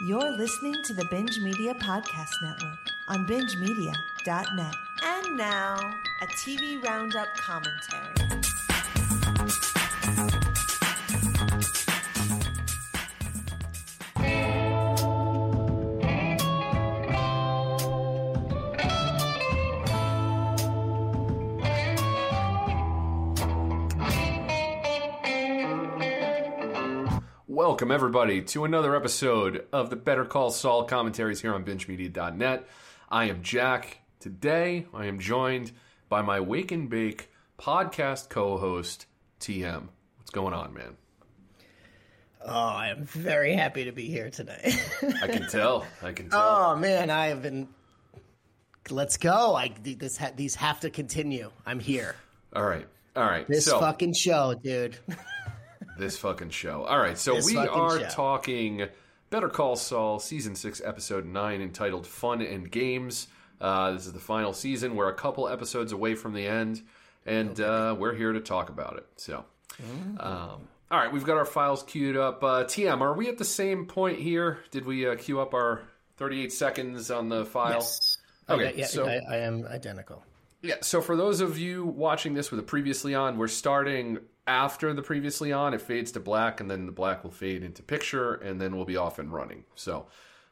You're listening to the Binge Media Podcast Network on bingemedia.net. And now, a TV Roundup commentary. Welcome, everybody, to another episode of the Better Call Saul commentaries here on BingeMedia.net. I am Jack. Today, I am joined by my Wake and Bake podcast co host, TM. What's going on, man? Oh, I am very happy to be here today. I can tell. I can tell. oh man, I have been. Let's go! I this ha- these have to continue. I'm here. All right. All right. This so, fucking show, dude. this fucking show. All right. So This we are show. talking Better Call Saul, season six, episode nine, entitled Fun and Games. Uh, this is the final season. We're a couple episodes away from the end, and uh, we're here to talk about it. So, Mm-hmm. um, all right, we've got our files queued up. Uh, TM, are we at the same point here? Did we uh, queue up our 38 seconds on the file? Yes. Okay, yeah, so- I, I am identical. Yeah, so for those of you watching this with a previously on, we're starting after the previously on. It fades to black, and then the black will fade into picture, and then we'll be off and running. So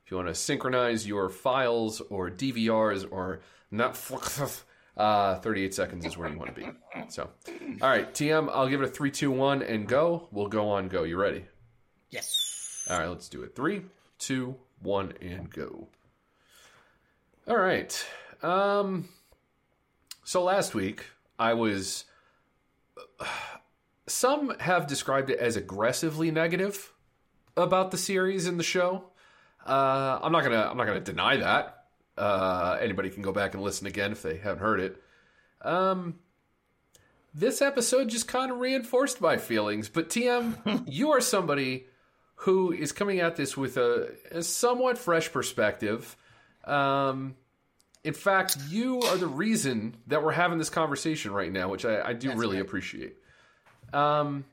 if you want to synchronize your files or DVRs or Netflix, uh, 38 seconds is where you want to be. So, all right, TM, I'll give it a three, two, one, and go. We'll go on go. You ready? Yes. All right, let's do it. Three, two, one, and go. All right. Um, so last week I was. Some have described it as aggressively negative about the series and the show. Uh, I'm not gonna. I'm not gonna deny that. Uh, anybody can go back and listen again if they haven't heard it. Um, this episode just kind of reinforced my feelings. But TM, you are somebody who is coming at this with a, a somewhat fresh perspective. Um, in fact, you are the reason that we're having this conversation right now, which I, I do really appreciate. Um,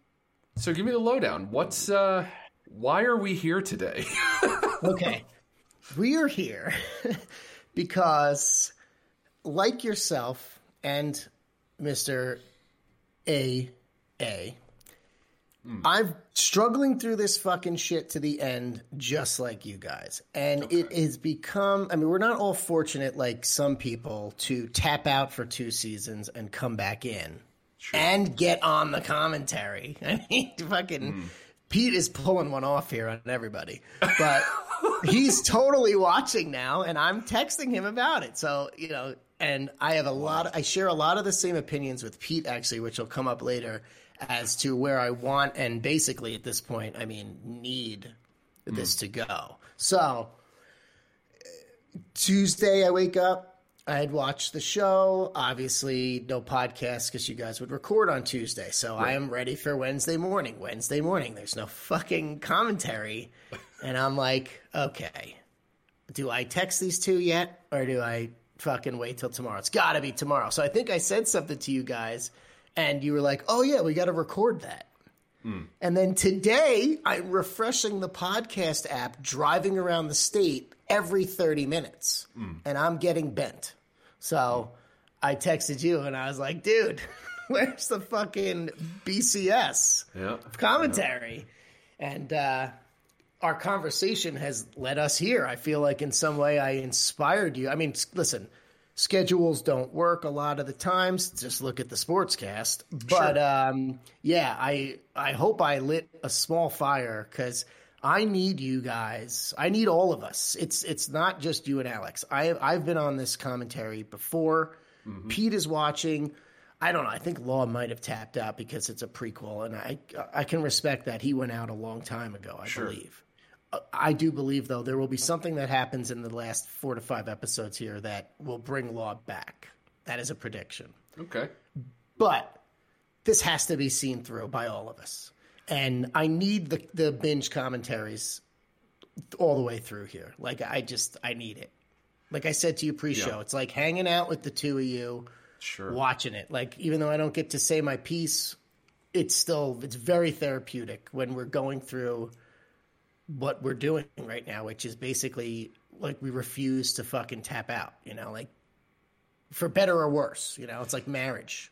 so give me the lowdown. What's uh, why are we here today? Okay. we are here because, like yourself and Mister A A, I'm struggling through this fucking shit to the end, just like you guys. And it has become, I mean, we're not all fortunate like some people to tap out for two seasons and come back in and get on the commentary. I mean, fucking hmm. Pete is pulling one off here on everybody. But he's totally watching now, and I'm texting him about it. So, you know, and I have a lot, I share a lot of the same opinions with Pete, actually, which will come up later as to where I want and basically at this point, I mean, need this hmm. to go. So, Tuesday, I wake up. I had watched the show. Obviously, no podcast because you guys would record on Tuesday. So I am ready for Wednesday morning. Wednesday morning, there's no fucking commentary. And I'm like, okay, do I text these two yet? Or do I fucking wait till tomorrow? It's got to be tomorrow. So I think I said something to you guys, and you were like, oh, yeah, we got to record that. Hmm. And then today, I'm refreshing the podcast app, driving around the state every 30 minutes, hmm. and I'm getting bent. So I texted you and I was like, dude, where's the fucking BCS yeah. commentary? And uh, our conversation has led us here. I feel like in some way I inspired you. I mean, listen, schedules don't work a lot of the times. Just look at the sportscast. But um, yeah, I I hope I lit a small fire because I need you guys. I need all of us. It's it's not just you and Alex. I I've been on this commentary before. Pete is watching. I don't know. I think Law might have tapped out because it's a prequel, and I I can respect that. He went out a long time ago, I believe. Uh, I do believe though there will be something that happens in the last four to five episodes here that will bring Law back. That is a prediction. Okay. But this has to be seen through by all of us. And I need the, the binge commentaries all the way through here. Like, I just, I need it. Like I said to you pre show, Yeah. it's like hanging out with the two of you, Sure. watching it. Like, even though I don't get to say my piece, it's still, it's very therapeutic when we're going through what we're doing right now, which is basically like we refuse to fucking tap out, you know, like for better or worse, you know, it's like marriage.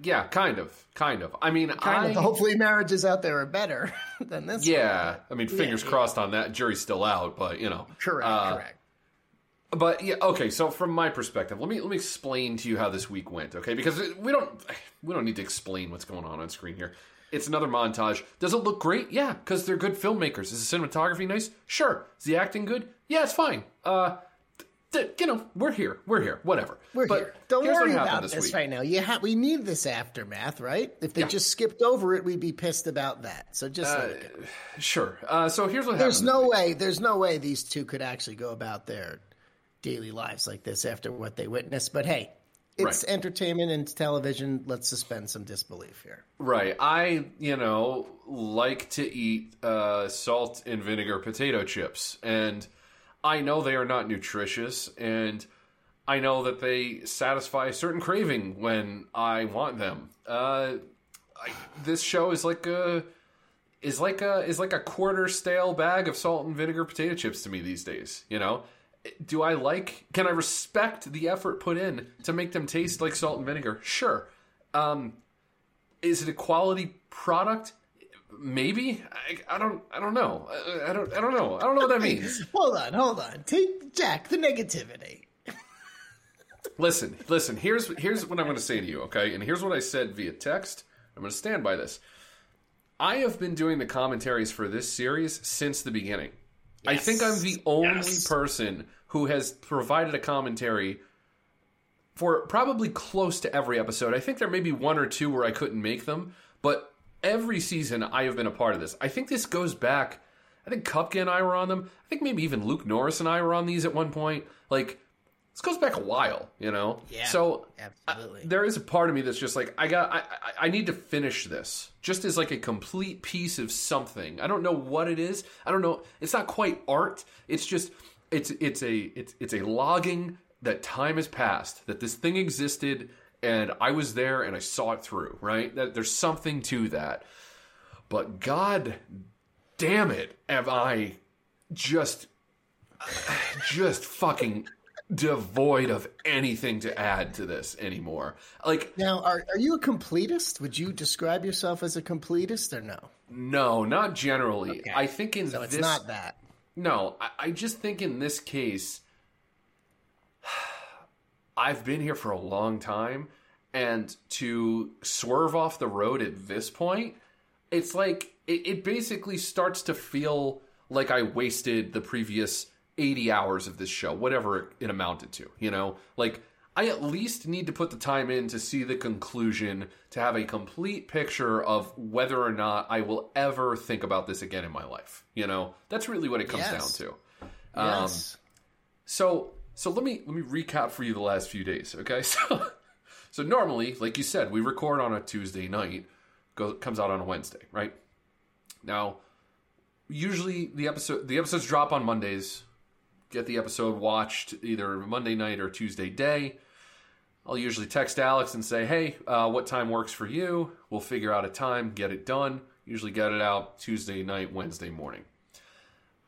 Yeah, kind of, kind of. I mean, Kind I, of. Hopefully, marriages out there are better than this. one. yeah. I mean, fingers yeah. crossed on that. Jury's still out, but you know, correct, Uh, correct. But yeah, okay. So from my perspective, let me let me explain to you how this week went, okay? Because we don't we don't need to explain what's going on on screen here. It's another montage. Does it look great? Yeah, because they're good filmmakers. Is the cinematography nice? Sure. Is the acting good? Yeah, it's fine. Uh, you know, we're here. We're here. Whatever. We're But here. Don't worry about this, week. right now. You ha- we need this aftermath, right? If they Yeah. just skipped over it, we'd be pissed about that. So just go. Sure. Uh, so here's what there's happened. no way. There's no way these two could actually go about their daily lives like this after what they witnessed. But hey, it's Right. entertainment and television. Let's suspend some disbelief here. Right. I, you know, like to eat uh, salt and vinegar potato chips. And I know they are not nutritious. And I know that they satisfy a certain craving when I want them. Uh, I, this show is like a. Is like a is like a quarter stale bag of salt and vinegar potato chips to me these days. You know, do I like? Can I respect the effort put in to make them taste like salt and vinegar? Sure. Um, is it a quality product? Maybe. I, I don't. I don't know. I, I don't. I don't know. I don't know what that means. Hold on, hold on. Take Jack the negativity. listen, listen. Here's here's what I'm going to say to you. Okay, and here's what I said via text. I'm going to stand by this. I have been doing the commentaries for this series since the beginning. I think I'm the only Yes. person who has provided a commentary for probably close to every episode. I think there may be one or two where I couldn't make them, but every season I have been a part of this. I think this goes back. I think Kupka and I were on them. I think maybe even Luke Norris and I were on these at one point. Like this goes back a while, you know. Yeah, So absolutely. there is a part of me that's just like I got I, I I need to finish this just as like a complete piece of something. I don't know what it is. I don't know. It's not quite art. It's just it's it's a it's it's a logging that time has passed that this thing existed and I was there and I saw it through. Right. That there's something to that. But God damn it, have I just just fucking devoid of anything to add to this anymore. Like, Now, are are you a completist? Would you describe yourself as a completist or no? no, not generally. Okay. I think in So it's this, not that. no, I, I just think in this case, I've been here for a long time, and to swerve off the road at this point, it's like it, it basically starts to feel like I wasted the previous 80 hours of this show, whatever it amounted to, you know? Like, I at least need to put the time in to see the conclusion, to have a complete picture of whether or not I will ever think about this again in my life. You know, that's really what it comes Yes. down to. Um, Yes. So so let me let me recap for you the last few days, okay? So so normally, like you said, we record on a Tuesday night, goes comes out on a Wednesday, right? Now, usually the episode the episodes drop on Mondays. Get the episode watched either Monday night or Tuesday day. I'll usually text Alex and say, "Hey, uh, what time works for you?" We'll figure out a time, get it done. Usually get it out Tuesday night, Wednesday morning.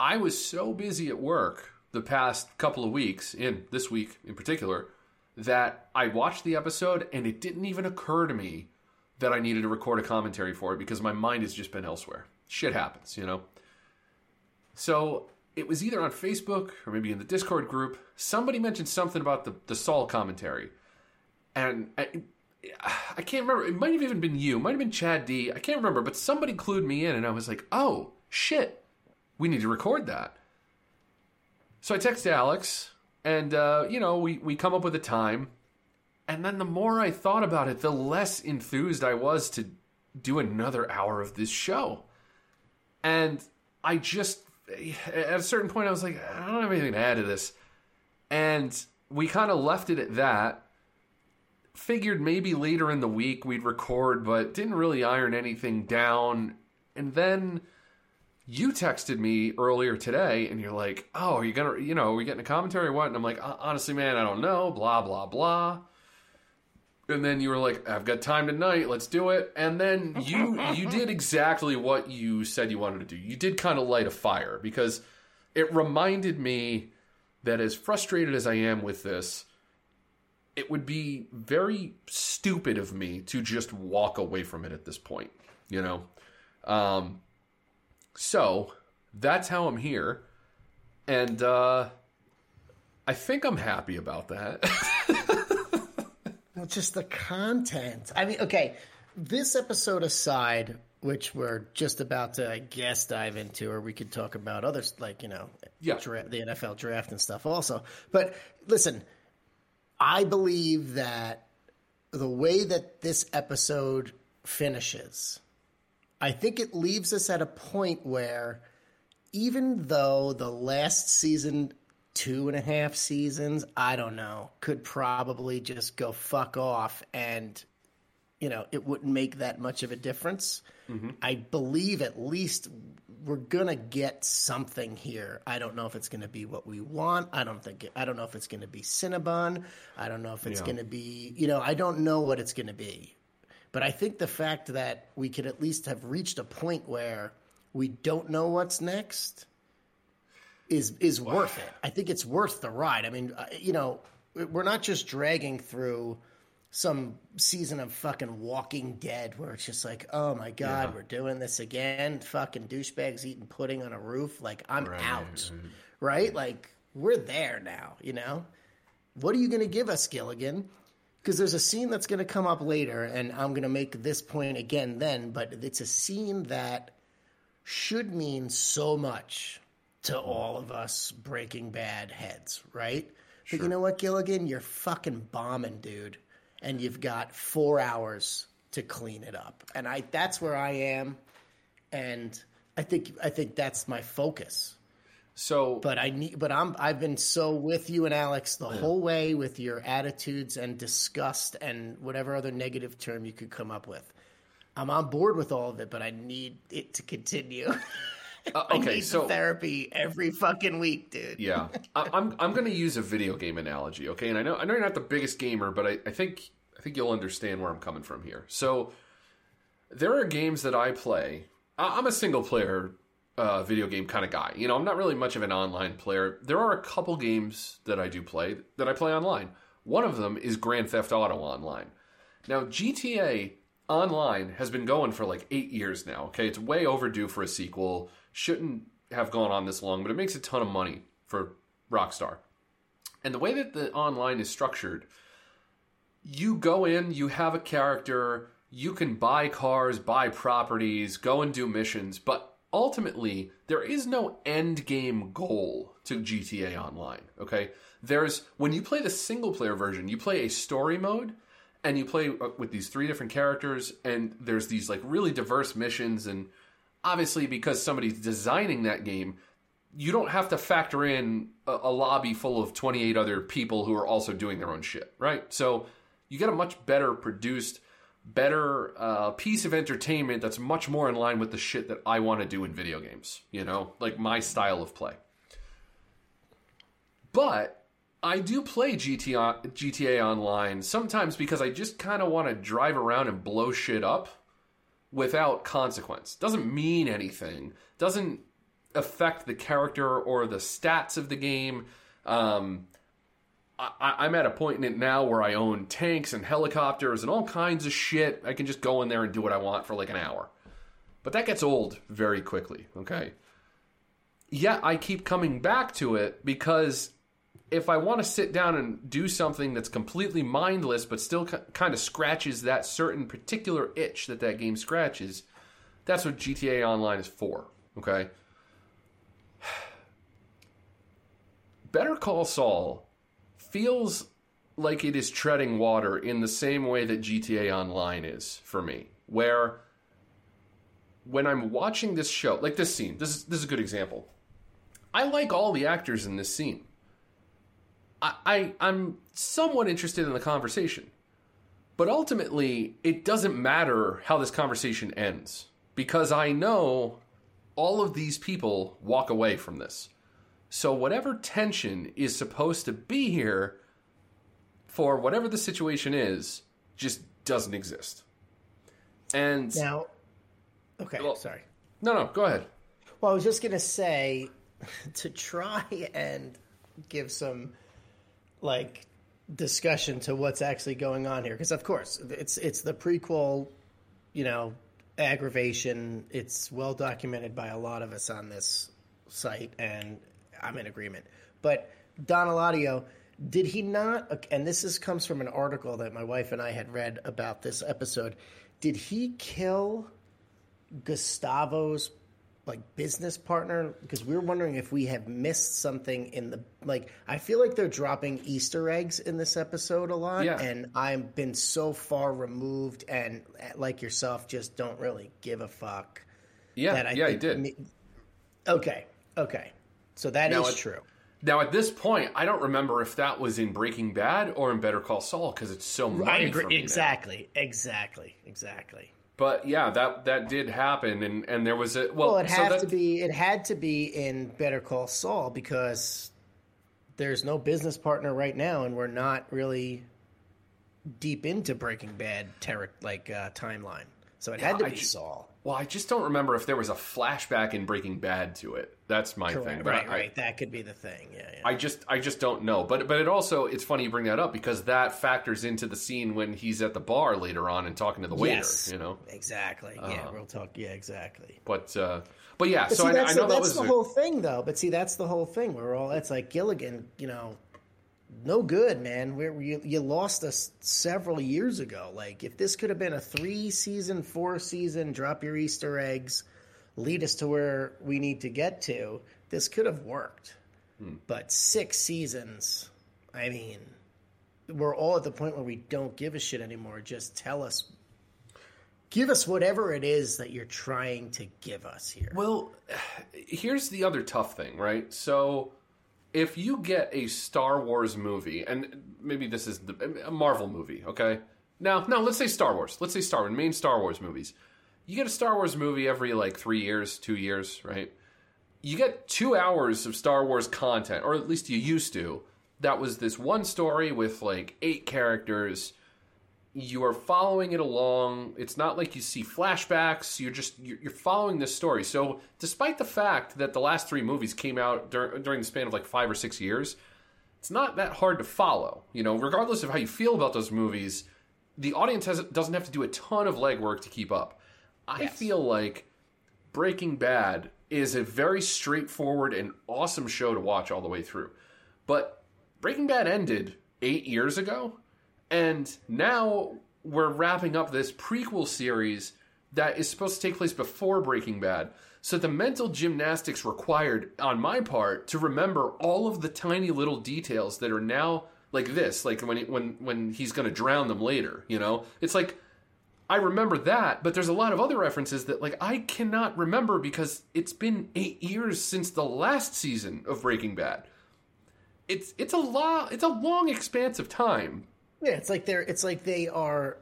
I was so busy at work the past couple of weeks, in this week in particular, that I watched the episode and it didn't even occur to me that I needed to record a commentary for it because my mind has just been elsewhere. Shit happens, you know? So it was either on Facebook or maybe in the Discord group. Somebody mentioned something about the, the Saul commentary. And I, I can't remember. It might have even been you. It might have been Chad D. I can't remember, but somebody clued me in and I was like, oh, shit. We need to record that. So I text Alex, and uh, you know, we we come up with a time, and then the more I thought about it, the less enthused I was to do another hour of this show. And I just at a certain point I was like, I don't have anything to add to this. And we kind of left it at that. Figured maybe later in the week we'd record, but didn't really iron anything down. And then you texted me earlier today and you're like, oh, are you gonna, you know, are we getting a commentary or what? And I'm like, "Uh, honestly, man, I don't know, blah, blah, blah. and then you were like, "I've got time tonight. Let's do it." And then you you did exactly what you said you wanted to do. You did kind of light a fire because it reminded me that as frustrated as I am with this, it would be very stupid of me to just walk away from it at this point. You know, um, so that's how I'm here, and uh, I think I'm happy about that. Well, just the content. I mean, okay, this episode aside, which we're just about to, I guess, dive into, or we could talk about others, like, you know, Yeah. dra- the NFL draft and stuff also. But listen, I believe that the way that this episode finishes, I think it leaves us at a point where even though the last season, two and a half seasons, I don't know, could probably just go fuck off and, you know, it wouldn't make that much of a difference. Mm-hmm. I believe at least we're gonna get something here. I don't know if it's gonna be what we want. I don't think. I don't know if it's gonna be Cinnabon. I don't know if it's Yeah. gonna be. You know, I don't know what it's gonna be. But I think the fact that we could at least have reached a point where we don't know what's next is is worth it. I think it's worth the ride. I mean, uh, you know, we're not just dragging through some season of fucking Walking Dead where it's just like, oh my god, we're doing this again. Fucking douchebags eating pudding on a roof. Like I'm out, right? Like we're there now. You know, what are you going to give us, Gilligan? Because there's a scene that's going to come up later, and I'm going to make this point again then. But it's a scene that should mean so much to all of us Breaking Bad heads, right? But you know what, Gilligan? You're fucking bombing, dude. And you've got four hours to clean it up. And I that's where I am. And I think I think that's my focus. So But I need but I'm I've been so with you and Alex the whole way with your attitudes and disgust and whatever other negative term you could come up with. I'm on board with all of it, but I need it to continue. uh, I okay, need so therapy every fucking week, dude. yeah, I, I'm I'm going to use a video game analogy, okay? And I know I know you're not the biggest gamer, but I, I think I think you'll understand where I'm coming from here. So there are games that I play. I- I'm a single player uh, video game kind of guy. You know, I'm not really much of an online player. There are a couple games that I do play that I play online. One of them is Grand Theft Auto Online. Now, GTA Online has been going for like eight years now. Okay, it's way overdue for a sequel. Shouldn't have gone on this long, but it makes a ton of money for Rockstar. And the way that the online is structured, you go in, you have a character, you can buy cars, buy properties, go and do missions, but ultimately there is no end game goal to GTA Online, okay? There's when you play the single player version, you play a story mode and you play uh, with these three different characters and there's these like really diverse missions and obviously because somebody's designing that game you don't have to factor in a, a lobby full of 28 other people who are also doing their own shit, right? So you get a much better produced, better uh, piece of entertainment that's much more in line with the shit that I want to do in video games, you know, like my style of play. But I do play GTA, GTA Online sometimes because I just kind of want to drive around and blow shit up without consequence. Doesn't mean anything. Doesn't affect the character or the stats of the game. Um, I, I'm at a point in it now where I own tanks and helicopters and all kinds of shit. I can just go in there and do what I want for like an hour. But that gets old very quickly, okay? Yet I keep coming back to it because if I want to sit down and do something that's completely mindless but still kind of scratches that certain particular itch that that game scratches, that's what GTA Online is for, okay? Better Call Saul feels like it is treading water in the same way that GTA Online is for me, where when I'm watching this show, like this scene, this is this is a good example. I like all the actors in this scene. I, I I'm somewhat interested in the conversation. But ultimately, it doesn't matter how this conversation ends because I know all of these people walk away from this. So, whatever tension is supposed to be here for whatever the situation is, just doesn't exist. And Now, okay, Well- sorry. no, no, go ahead. Well, I was just gonna say to try and give some like discussion to what's actually going on here, because of course it's it's the prequel, you know, aggravation. It's well documented by a lot of us on this site, and I'm in agreement. But Don Eladio, did he not? And this is comes from an article that my wife and I had read about this episode. Did he kill Gustavo's like business partner because we were wondering if we have missed something in the like I feel like they're dropping Easter eggs in this episode a lot Yeah. and I've been so far removed and like yourself just don't really give a fuck Yeah, that I yeah, he did. me- okay okay so that is Now it- true Now, at this point, I don't remember if that was in Breaking Bad or in Better Call Saul because it's so I for me now. exactly exactly exactly But yeah, that that did happen, and and there was a well. Well, it so had that- to be. It had to be in Better Call Saul because there's no business partner right now, and we're not really deep into Breaking Bad like uh, timeline. So it had to be ju- Saul. Well, I just don't remember if there was a flashback in Breaking Bad to it. That's my thing. But Right, I, right. That could be the thing. Yeah, yeah. I just I just don't know. But but it also it's funny you bring that up because that factors into the scene when he's at the bar later on and talking to the waiter. yes. You know. Exactly. yeah, we'll talk. Yeah, exactly. But uh, but yeah. But so see, I, that's, I know the, that was the whole thing, though. But see, that's the whole thing. We're all. It's like Gilligan. You know, no good, man. We're, you you lost us several years ago. Like, if this could have been a three season, four season, drop your Easter eggs, lead us to where we need to get to. This could have worked. Hmm. But six seasons. I mean, we're all at the point where we don't give a shit anymore. Just tell us. Give us whatever it is that you're trying to give us here. Well, here's the other tough thing, right? So, if you get a Star Wars movie, and maybe this is the, a Marvel movie, okay? Now, no, let's say Star Wars. Let's say Star Wars, main Star Wars movies. You get a Star Wars movie every like three years, two years, right? You get two hours of Star Wars content, or at least you used to. That was this one story with like eight characters you are following it along. It's not like you see flashbacks. You're just you're you're following this story. So, despite the fact that the last three movies came out dur- during the span of like five or six years, it's not that hard to follow. You know, regardless of how you feel about those movies, the audience has, doesn't have to do a ton of legwork to keep up. I feel like Breaking Bad is a very straightforward and awesome show to watch all the way through. But Breaking Bad ended eight years ago, and now we're wrapping up this prequel series that is supposed to take place before Breaking Bad. So the mental gymnastics required on my part to remember all of the tiny little details that are now like this, like when when when he's going to drown them later, you know? It's like I remember that, but there's a lot of other references that like I cannot remember because it's been 8 years since the last season of Breaking Bad. It's it's a long it's a long expanse of time. Yeah, it's like they're it's like they are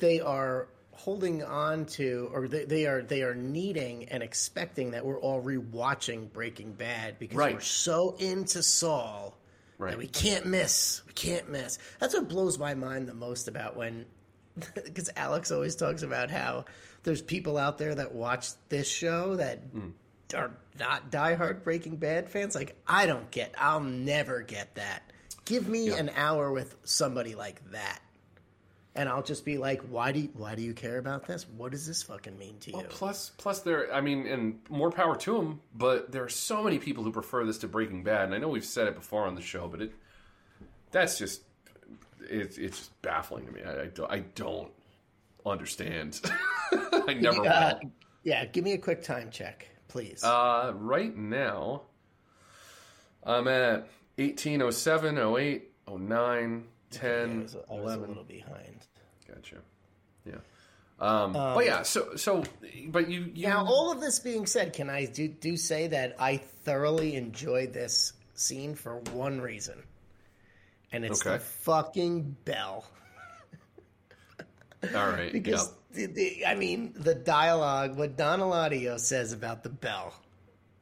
they are holding on to or they, they are they are needing and expecting that we're all rewatching Breaking Bad because Right. we're so into Saul Right. that we can't miss. We can't miss. That's what blows my mind the most about when because Alex always talks about how there's people out there that watch this show that hmm. are not diehard Breaking Bad fans. Like I don't get. I'll never get that. Give me an hour with somebody like that, and I'll just be like, "Why do you, Why do you care about this? What does this fucking mean to you?" Plus, plus there. I mean, and more power to them. But there are so many people who prefer this to Breaking Bad, and I know we've said it before on the show, but it that's just it's it's just baffling to me. I, I, don't, I don't understand. I never Uh, will. yeah, give me a quick time check, please. Uh, right now, I'm at 1807, 08, 09, 10, I was, I was a little behind. Gotcha. Yeah. Um, but yeah, so so, but you you Now, all of this being said, can I do, do say that I thoroughly enjoyed this scene for one reason, and it's the fucking bell. all right Because yeah. the, the, I mean, the dialogue, what Don Eladio says about the bell,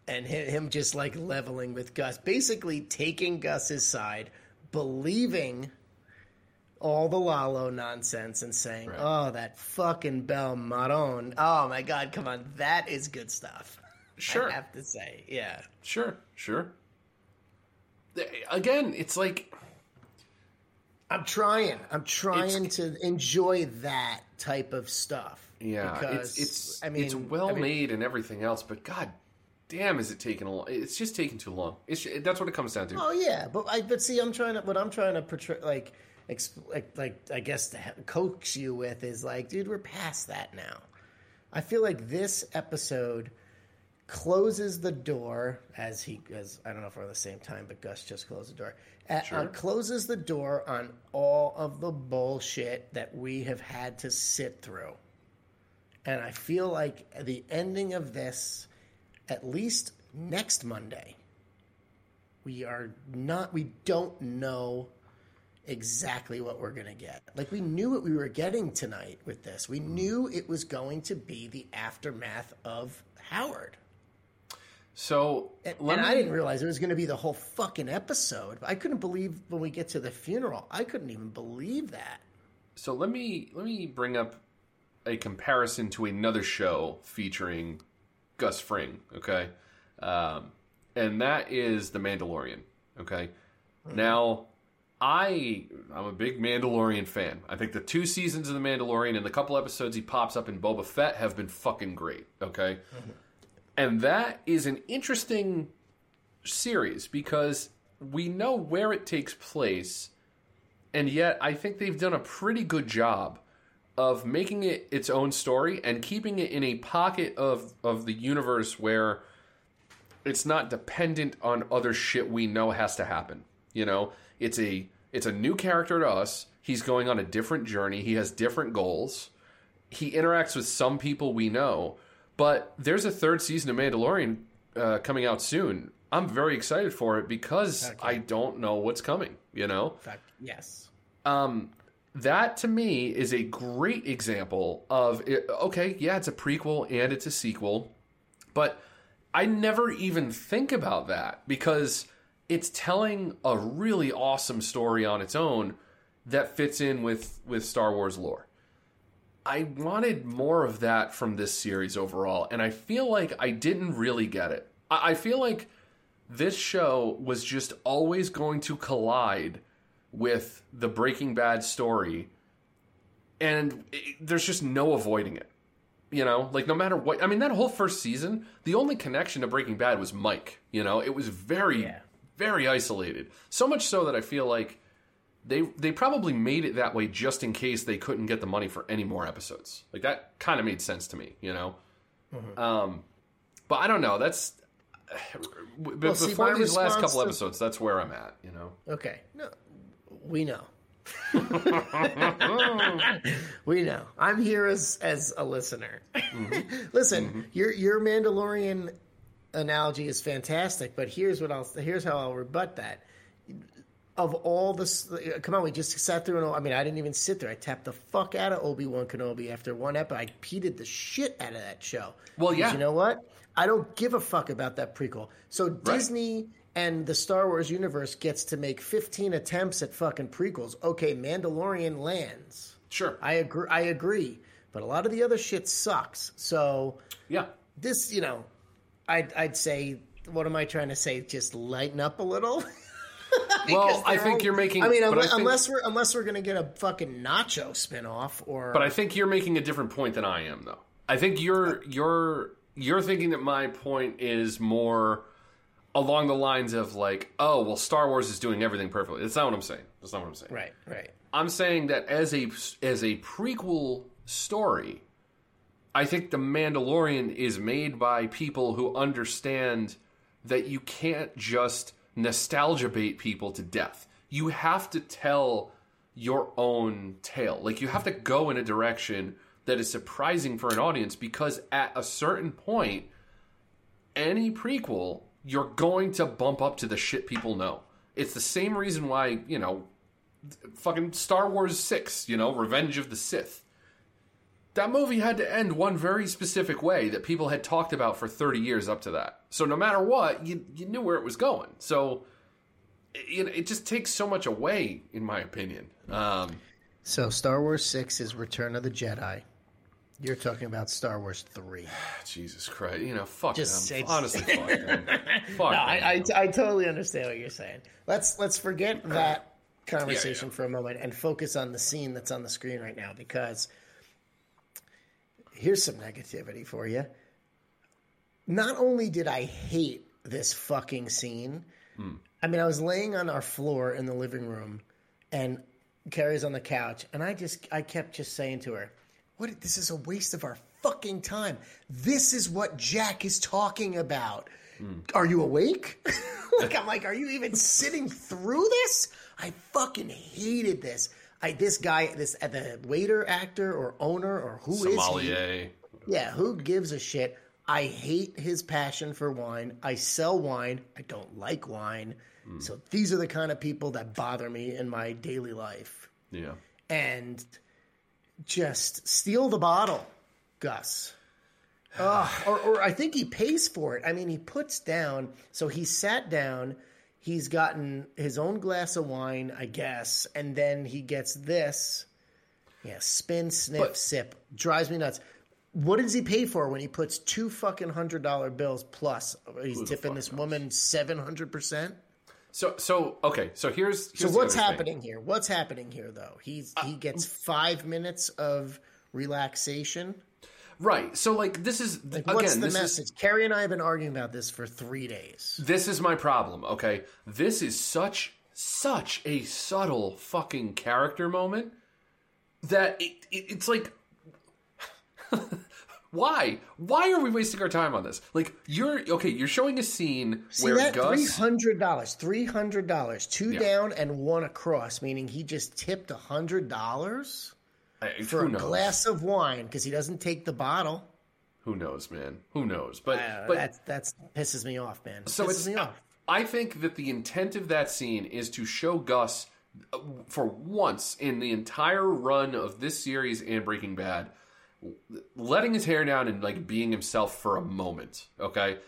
and him, him just like leveling with Gus, basically taking Gus's side, believing all the Lalo nonsense and saying, Right. "Oh, that fucking Bel Maron." Oh my god, come on, that is good stuff. Sure. I have to say, yeah. Sure, sure. Again, it's like I'm trying. I'm trying to enjoy that type of stuff. yeah, because, it's it's I mean, it's well I mean, made and everything else, but god damn, is it taking a long? It's just taking too long. It's that's what it comes down to. Oh yeah, but I but see, I'm trying to what I'm trying to portray like. Exp- like, like I guess to coax you with is like, dude, we're past that now. I feel like this episode closes the door as he as I don't know if we're at the same time, but Gus just closed the door. Uh, uh, Sure. closes the door on all of the bullshit that we have had to sit through. And I feel like the ending of this, at least next Monday, we are not we don't know exactly what we're going to get. Like we knew what we were getting tonight with this. We mm-hmm. knew it was going to be the aftermath of Howard. So And, and me, I didn't realize it was going to be the whole fucking episode. I couldn't believe when we get to the funeral. I couldn't even believe that. So let me let me bring up a comparison to another show featuring Gus Fring. Okay, um, and that is The Mandalorian. Okay, now I I'm a big Mandalorian fan. I think the two seasons of The Mandalorian and the couple episodes he pops up in Boba Fett have been fucking great. Okay, and that is an interesting series because we know where it takes place and yet I think they've done a pretty good job of making it its own story and keeping it in a pocket of of the universe where it's not dependent on other shit we know has to happen. You know, it's a it's a new character to us. He's going on a different journey. He has different goals. He interacts with some people we know, but there's a third season of Mandalorian uh, coming out soon. I'm very excited for it because I don't know what's coming. You know, fact, yes. um, that to me is a great example of it, okay, yeah, it's a prequel and it's a sequel, but I never even think about that because it's telling a really awesome story on its own that fits in with with Star Wars lore. I wanted more of that from this series overall, and I feel like I didn't really get it. I, I feel like this show was just always going to collide with the Breaking Bad story, and it, there's just no avoiding it. You know, like no matter what. I mean, that whole first season, the only connection to Breaking Bad was Mike. You know, it was very, Yeah. very isolated. So much so that I feel like they they probably made it that way just in case they couldn't get the money for any more episodes. Like that kind of made sense to me. You know, um, but I don't know. That's Well, before my these last couple to- episodes. That's where I'm at. You know. Okay. No, we know. we know. I'm here as as a listener. Mm-hmm. Listen, mm-hmm. your your Mandalorian analogy is fantastic, but here's what I'll here's how I'll rebut that. Of all this, come on, we just sat through and I mean, I didn't even sit there. I tapped the fuck out of Obi Wan Kenobi after one episode. I peated the shit out of that show. Well, yeah. you know what? I don't give a fuck about that prequel. So Disney and the Star Wars universe gets to make 15 attempts at fucking prequels. Okay, Mandalorian lands. Sure. I agree. I agree. But a lot of the other shit sucks. So yeah. this, you know, I'd, I'd say, what am I trying to say? Just lighten up a little. Well, I think all- you're making. I mean, unless, think- unless we're unless we're gonna get a fucking nacho spinoff or. But I think you're making a different point than I am, though. I think you're you're you're thinking that my point is more along the lines of like, oh, well, Star Wars is doing everything perfectly. That's not what I'm saying. That's not what I'm saying. right, right. I'm saying that as a as a prequel story, I think The Mandalorian is made by people who understand that you can't just nostalgia bait people to death. You have to tell your own tale. Like you have to go in a direction that is surprising for an audience because at a certain point any prequel you're going to bump up to the shit people know. It's the same reason why, you know, fucking Star Wars 6, you know, Revenge of the Sith. That movie had to end one very specific way that people had talked about for 30 years up to that. So no matter what, you, you knew where it was going. So it, it just takes so much away, in my opinion. Um, So Star Wars Six is Return of the Jedi. You're talking about Star Wars Three. Jesus Christ, you know, fuck Just them. say- Honestly, fuck them. Fuck No, them. I, I, I totally understand what you're saying. Let's let's forget that conversation yeah. for a moment and focus on the scene that's on the screen right now because here's some negativity for you. Not only did I hate this fucking scene, hmm. I mean, I was laying on our floor in the living room and Carrie's on the couch, and I just I kept just saying to her, "What? This is a waste of our fucking time. This is what Jack is talking about. Are you awake? like I'm like, are you even sitting through this? I fucking hated this. I this guy, this uh, the waiter, actor, or owner, or who is he? Sommelier. Yeah, who gives a shit? I hate his passion for wine. I sell wine. I don't like wine. So these are the kind of people that bother me in my daily life. Yeah. And just steal the bottle, Gus. Ugh, or, or I think he pays for it. I mean, he puts down, so he sat down, he's gotten his own glass of wine, I guess, and then he gets this. Yeah, spin, sniff, But- sip. Drives me nuts. What does he pay for when he puts two fucking hundred dollar bills plus? He's tipping this knows? woman seven hundred percent. So so okay. So here's, here's So what's other thing. happening here? What's happening here, though? He's Uh, he gets five minutes of relaxation. Right. So like this is Like, again what's the this message? is Carrie and I have been arguing about this for three days. this is my problem. Okay. This is such such a subtle fucking character moment that it, it it's like. Why? Why are we wasting our time on this? Like you're okay. You're showing a scene See where that Gus. hundred dollars, three hundred dollars, two Yeah. down and one across, meaning he just tipped a hundred dollars for a glass of wine because he doesn't take the bottle. Who knows, man? Who knows? But Uh, but that that's pisses me off, man. So pisses it's me off. I think that the intent of that scene is to show Gus uh, for once in the entire run of this series and Breaking Bad letting his hair down and like being himself for a moment, okay?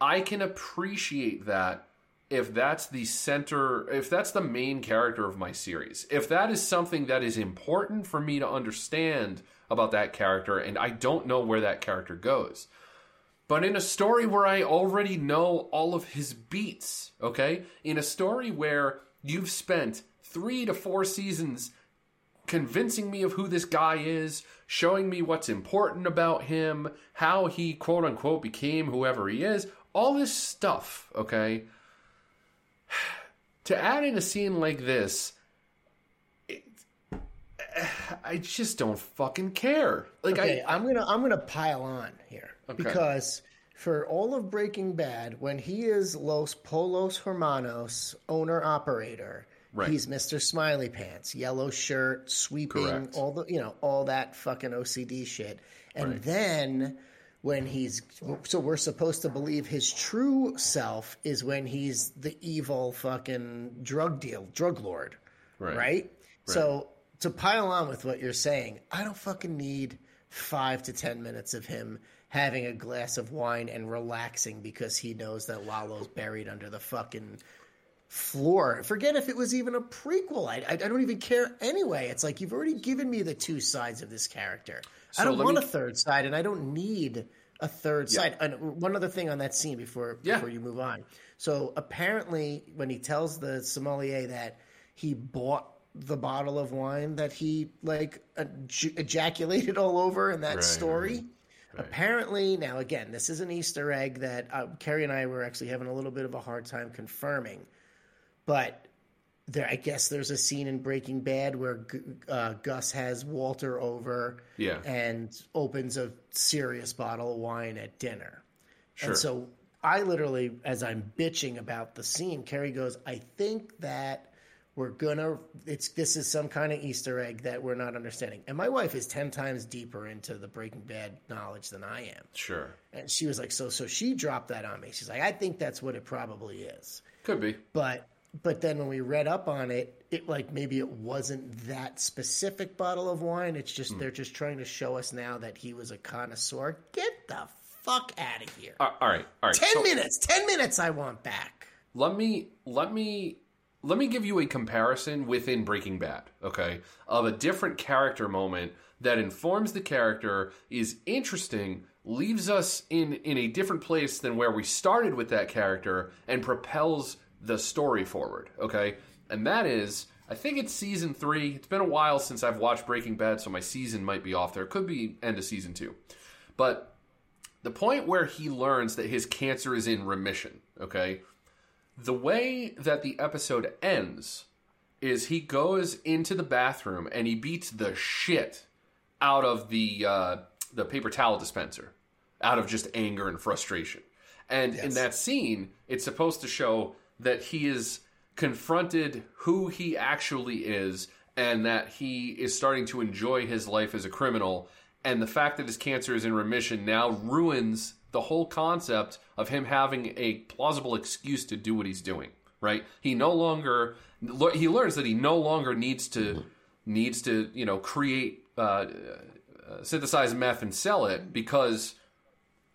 I can appreciate that if that's the center if that's the main character of my series. If that is something that is important for me to understand about that character and I don't know where that character goes. But in a story where I already know all of his beats, okay? In a story where you've spent three to four seasons convincing me of who this guy is, showing me what's important about him, how he quote unquote became whoever he is, all this stuff, okay? To add in a scene like this, it, I just don't fucking care. Like Okay, I, I'm gonna I'm gonna pile on here because for all of Breaking Bad, when he is Los Pollos Hermanos owner operator, Right. he's Mr. Smiley Pants, yellow shirt, sweeping, Correct. all the you know all that fucking OCD shit, and then. When he's so we're supposed to believe his true self is when he's the evil fucking drug deal drug lord, Right. right? So to pile on with what you're saying, I don't fucking need five to ten minutes of him having a glass of wine and relaxing because he knows that Lalo's buried under the fucking floor. Forget if it was even a prequel. I, I, I don't even care anyway. It's like you've already given me the two sides of this character. I don't want me- a third side, and I don't need a third side. And one other thing on that scene before Yeah. before you move on. So apparently, when he tells the sommelier that he bought the bottle of wine that he like ej- ejaculated all over in that Right, story. Apparently, now again, this is an Easter egg that uh, Carrie and I were actually having a little bit of a hard time confirming, but there, I guess there's a scene in Breaking Bad where uh, Gus has Walter over Yeah. and opens a serious bottle of wine at dinner. Sure. And so I literally, as I'm bitching about the scene, Carrie goes, I think that we're gonna it's this is some kind of Easter egg that we're not understanding. And my wife is ten times deeper into the Breaking Bad knowledge than I am. Sure. And she was like, so so she dropped that on me. She's like, I think that's what it probably is. Could be. But but then when we read up on it, it like maybe it wasn't that specific bottle of wine. It's just hmm. they're just trying to show us now that he was a connoisseur. Get the fuck out of here. All right. All right. Ten so minutes. Ten minutes I want back. let me let me let me give you a comparison within Breaking Bad, okay, of a different character moment that informs the character, is interesting, leaves us in in a different place than where we started with that character, and propels the story forward, okay? And that is, I think it's season three. It's been a while since I've watched Breaking Bad, so my season might be off there. It could be end of season two, but the point where he learns that his cancer is in remission, okay? The way that the episode ends is he goes into the bathroom and he beats the shit out of the uh, the paper towel dispenser out of just anger and frustration. And in that scene, it's supposed to show that he is confronted who he actually is and that he is starting to enjoy his life as a criminal. And the fact that his cancer is in remission now ruins the whole concept of him having a plausible excuse to do what he's doing right? He no longer he learns that he no longer needs to needs to you know create uh, uh, synthesize meth and sell it because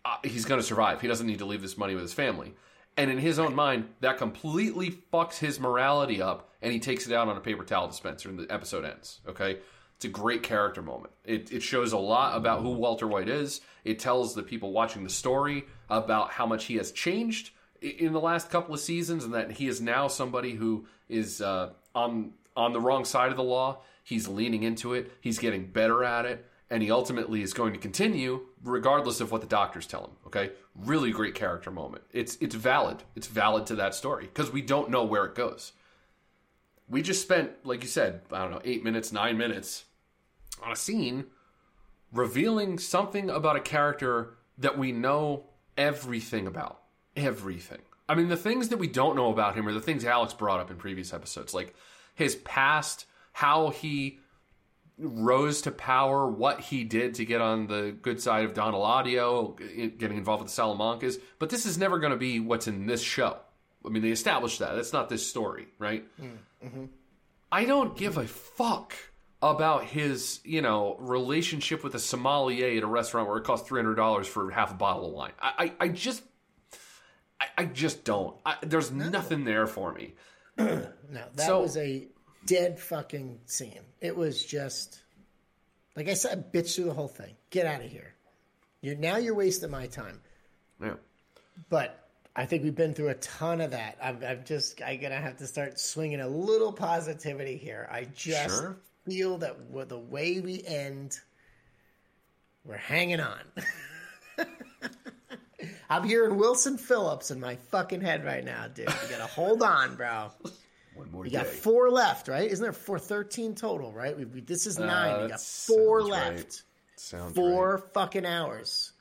uh, he's going to survive. He doesn't need to leave this money with his family and in his own mind that completely fucks his morality up and he takes it out on a paper towel dispenser and the episode ends okay it's a great character moment. It, it shows a lot about who Walter White is. It tells the people watching the story about how much he has changed in the last couple of seasons, and that he is now somebody who is uh, on on the wrong side of the law. He's leaning into it. He's getting better at it, and he ultimately is going to continue, regardless of what the doctors tell him. Okay, really great character moment. It's it's valid. It's valid to that story because we don't know where it goes. We just spent, like you said, I don't know, eight minutes, nine minutes on a scene revealing something about a character that we know everything about. Everything. I mean, the things that we don't know about him are the things Alex brought up in previous episodes, like his past, how he rose to power, what he did to get on the good side of Don Eladio, getting involved with the Salamancas. But this is never going to be what's in this show. I mean, they established that. That's not this story, right? Mm-hmm. I don't give a fuck about his, you know, relationship with a sommelier at a restaurant where it costs three hundred dollars for half a bottle of wine. I, I, I just, I, I, just don't. I, there's no. nothing there for me. no, that so, was a dead fucking scene. It was just, like I said, bitch through the whole thing. Get out of here. You're now you're wasting my time. Yeah. But I think we've been through a ton of that. I'm, I'm just I'm gonna have to start swinging a little positivity here. I just sure feel that with the way we end, we're hanging on. I'm hearing Wilson Phillips in my fucking head right now, dude. You gotta hold on, bro. One more. You day. got four left, right? Isn't there four thirteen total? Right? We, we, this is uh, nine. Uh, we got four left. Right. Sounds four right. fucking hours.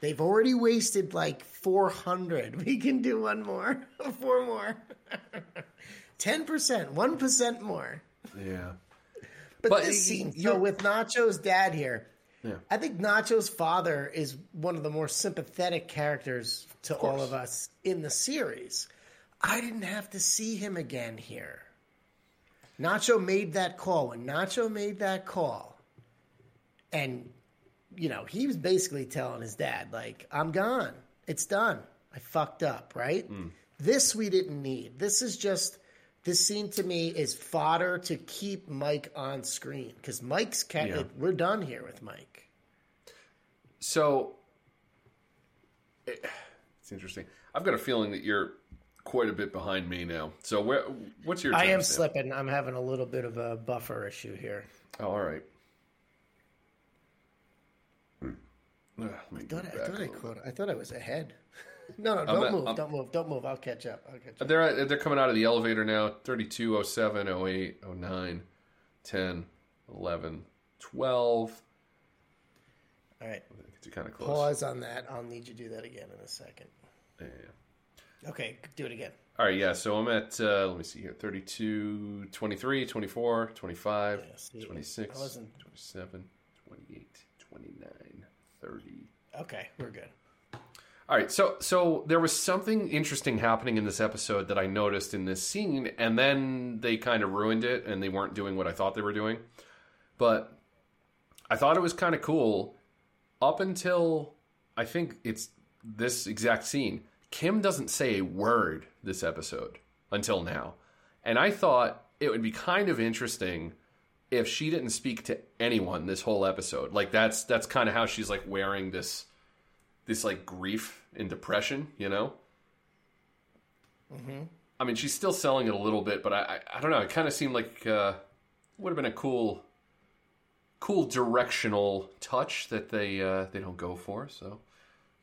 They've already wasted like four hundred. We can do one more, four more, ten percent, one percent more. Yeah. But, but this scene, so with Nacho's dad here, yeah. I think Nacho's father is one of the more sympathetic characters to of all of us in the series. I didn't have to see him again here. Nacho made that call. When Nacho made that call, and you know, he was basically telling his dad, like, I'm gone. It's done. I fucked up, right? Mm. This we didn't need. This is just this scene to me is fodder to keep Mike on screen because Mike's ca- yeah. we're done here with Mike. So it's interesting. I've got a feeling that you're quite a bit behind me now. So where, what's your? I am slipping. I'm having a little bit of a buffer issue here. Oh, all right. Hmm. I thought I, thought I, quote, I thought I was ahead. No, no, don't move, I'm, don't move, don't move. I'll catch up. I'll catch up. They're they're coming out of the elevator now. 32, 07, 08, 09, 10, 11, 12. All right. It's kind of close. Pause on that. I'll need you to do that again in a second. Yeah. Okay, do it again. All right, yeah. So I'm at, uh, let me see here 32, 23, 24, 25, yeah, 26, 27, 28, 29, 30. Okay, we're good. All right, so so there was something interesting happening in this episode that I noticed in this scene, and then they kind of ruined it, and they weren't doing what I thought they were doing. But I thought it was kind of cool up until I think it's this exact scene. Kim doesn't say a word this episode until now, And I thought it would be kind of interesting if she didn't speak to anyone this whole episode. Like that's that's kind of how she's like wearing this this like grief and depression, you know? Mm-hmm. I mean, she's still selling it a little bit, but I I, I don't know. It kind of seemed like uh, would have been a cool cool directional touch that they uh, they don't go for. So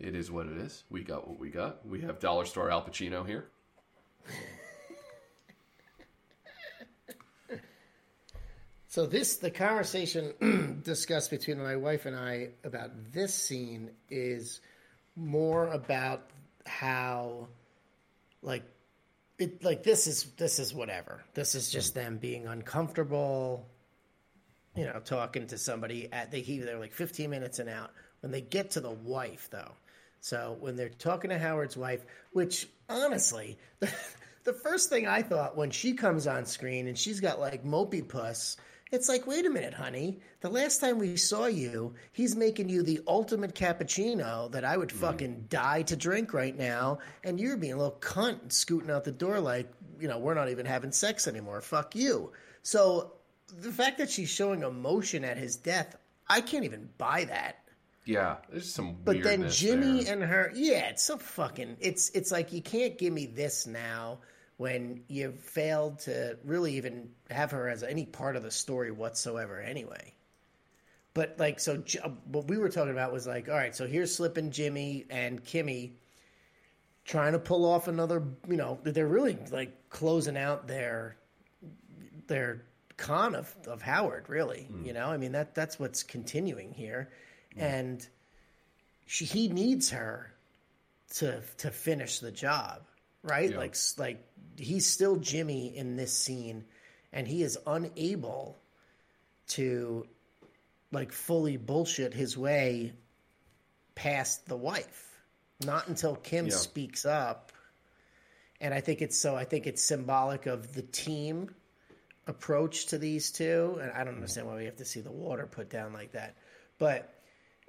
it is what it is. We got what we got. We have dollar store Al Pacino here. So this the conversation discussed between my wife and I about this scene is more about how like it like this is this is whatever. This is just them being uncomfortable, you know, talking to somebody at they they're like 15 minutes and out. When they get to the wife though. So when they're talking to Howard's wife, which honestly, the, the first thing I thought when she comes on screen and she's got like mopey puss it's like, wait a minute, honey. The last time we saw you, he's making you the ultimate cappuccino that I would mm. fucking die to drink right now, and you're being a little cunt scooting out the door like, you know, we're not even having sex anymore. Fuck you. So the fact that she's showing emotion at his death, I can't even buy that. Yeah, there's some. But then Jimmy there. and her, yeah, it's so fucking. It's it's like you can't give me this now when you failed to really even have her as any part of the story whatsoever anyway. But like so, uh, what we were talking about was like, all right, so here's Slippin' Jimmy and Kimmy trying to pull off another. You know, they're really like closing out their their con of, of Howard. Really, mm. you know, I mean that that's what's continuing here, and she he needs her to to finish the job, right? Yeah. Like like he's still Jimmy in this scene, and he is unable to like fully bullshit his way past the wife. Not until Kim Yeah. speaks up. And I think it's so I think it's symbolic of the team approach to these two. And I don't mm-hmm. understand why we have to see the water put down like that. But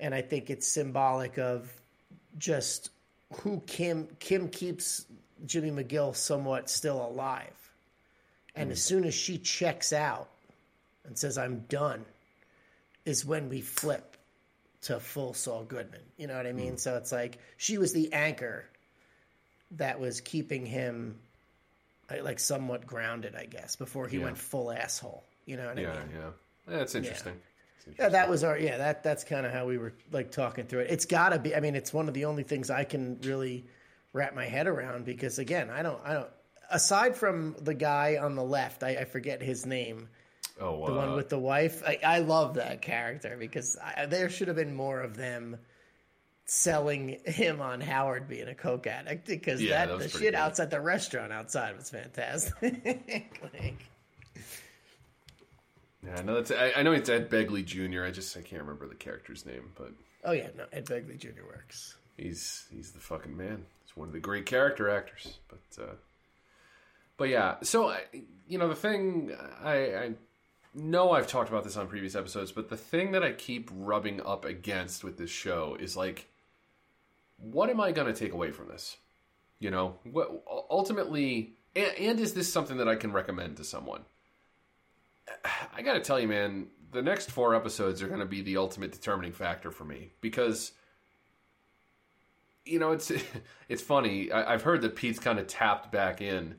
and I think it's symbolic of just who Kim Kim keeps Jimmy McGill somewhat still alive. And as soon as she checks out and says, I'm done, is when we flip to full Saul Goodman. You know what I mean? So it's like she was the anchor that was keeping him uh, like somewhat grounded, I guess, before he Yeah. went full asshole. You know what I mean? yeah. yeah. That's interesting. It's Yeah, that was our yeah. That that's kind of how we were like talking through it. It's got to be. I mean, it's one of the only things I can really wrap my head around because again, I don't. I don't. Aside from the guy on the left, I, I forget his name. Oh, The uh, one with the wife. I, I love that character because I, there should have been more of them selling him on Howard being a coke addict because Yeah, that, that the shit good. outside the restaurant outside was fantastic. like, yeah, I know that's. I, I know it's Ed Begley Jr. I just I can't remember the character's name, but oh yeah, no, Ed Begley Jr. works. he's he's the fucking man. He's one of the great character actors. But uh, but yeah, so I, you know the thing I, I know I've talked about this on previous episodes, but the thing that I keep rubbing up against with this show is like, what am I going to take away from this? You know, what ultimately, and, and is this something that I can recommend to someone? I got to tell you, man, the next four episodes are going to be the ultimate determining factor for me because you know it's it's funny. I, I've heard that Pete's kind of tapped back in,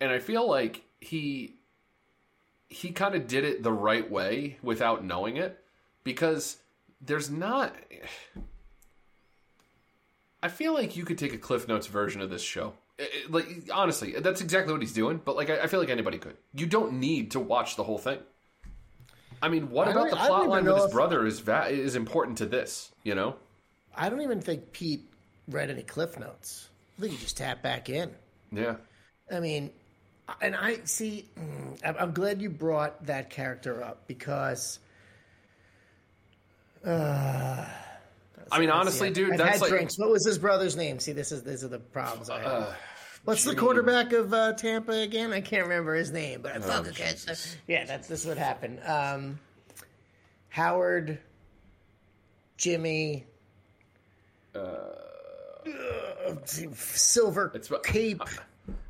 and I feel like he he kind of did it the right way without knowing it because there's not. I feel like you could take a Cliff Notes version of this show. It- it- like honestly, that's exactly what he's doing. But like, I, I feel like anybody could. You don't need to watch the whole thing. I mean, what I about the plot line with his brother is va- is important to this? You know? I don't even think Pete read any cliff notes. I think he just tapped back in. Yeah. I mean, and I see. mm, I'm- glad you brought that character up because. I mean, honestly, dude, I've that's had like drinks. What was his brother's name? See, this is these are the problems I have. uh, What's the Jimmy- quarterback of uh, Tampa again? I can't remember his name, but I Oh, fucking can't. Yeah, that's this would happen. Um, Howard, Jimmy, uh, Silver It's- Cape.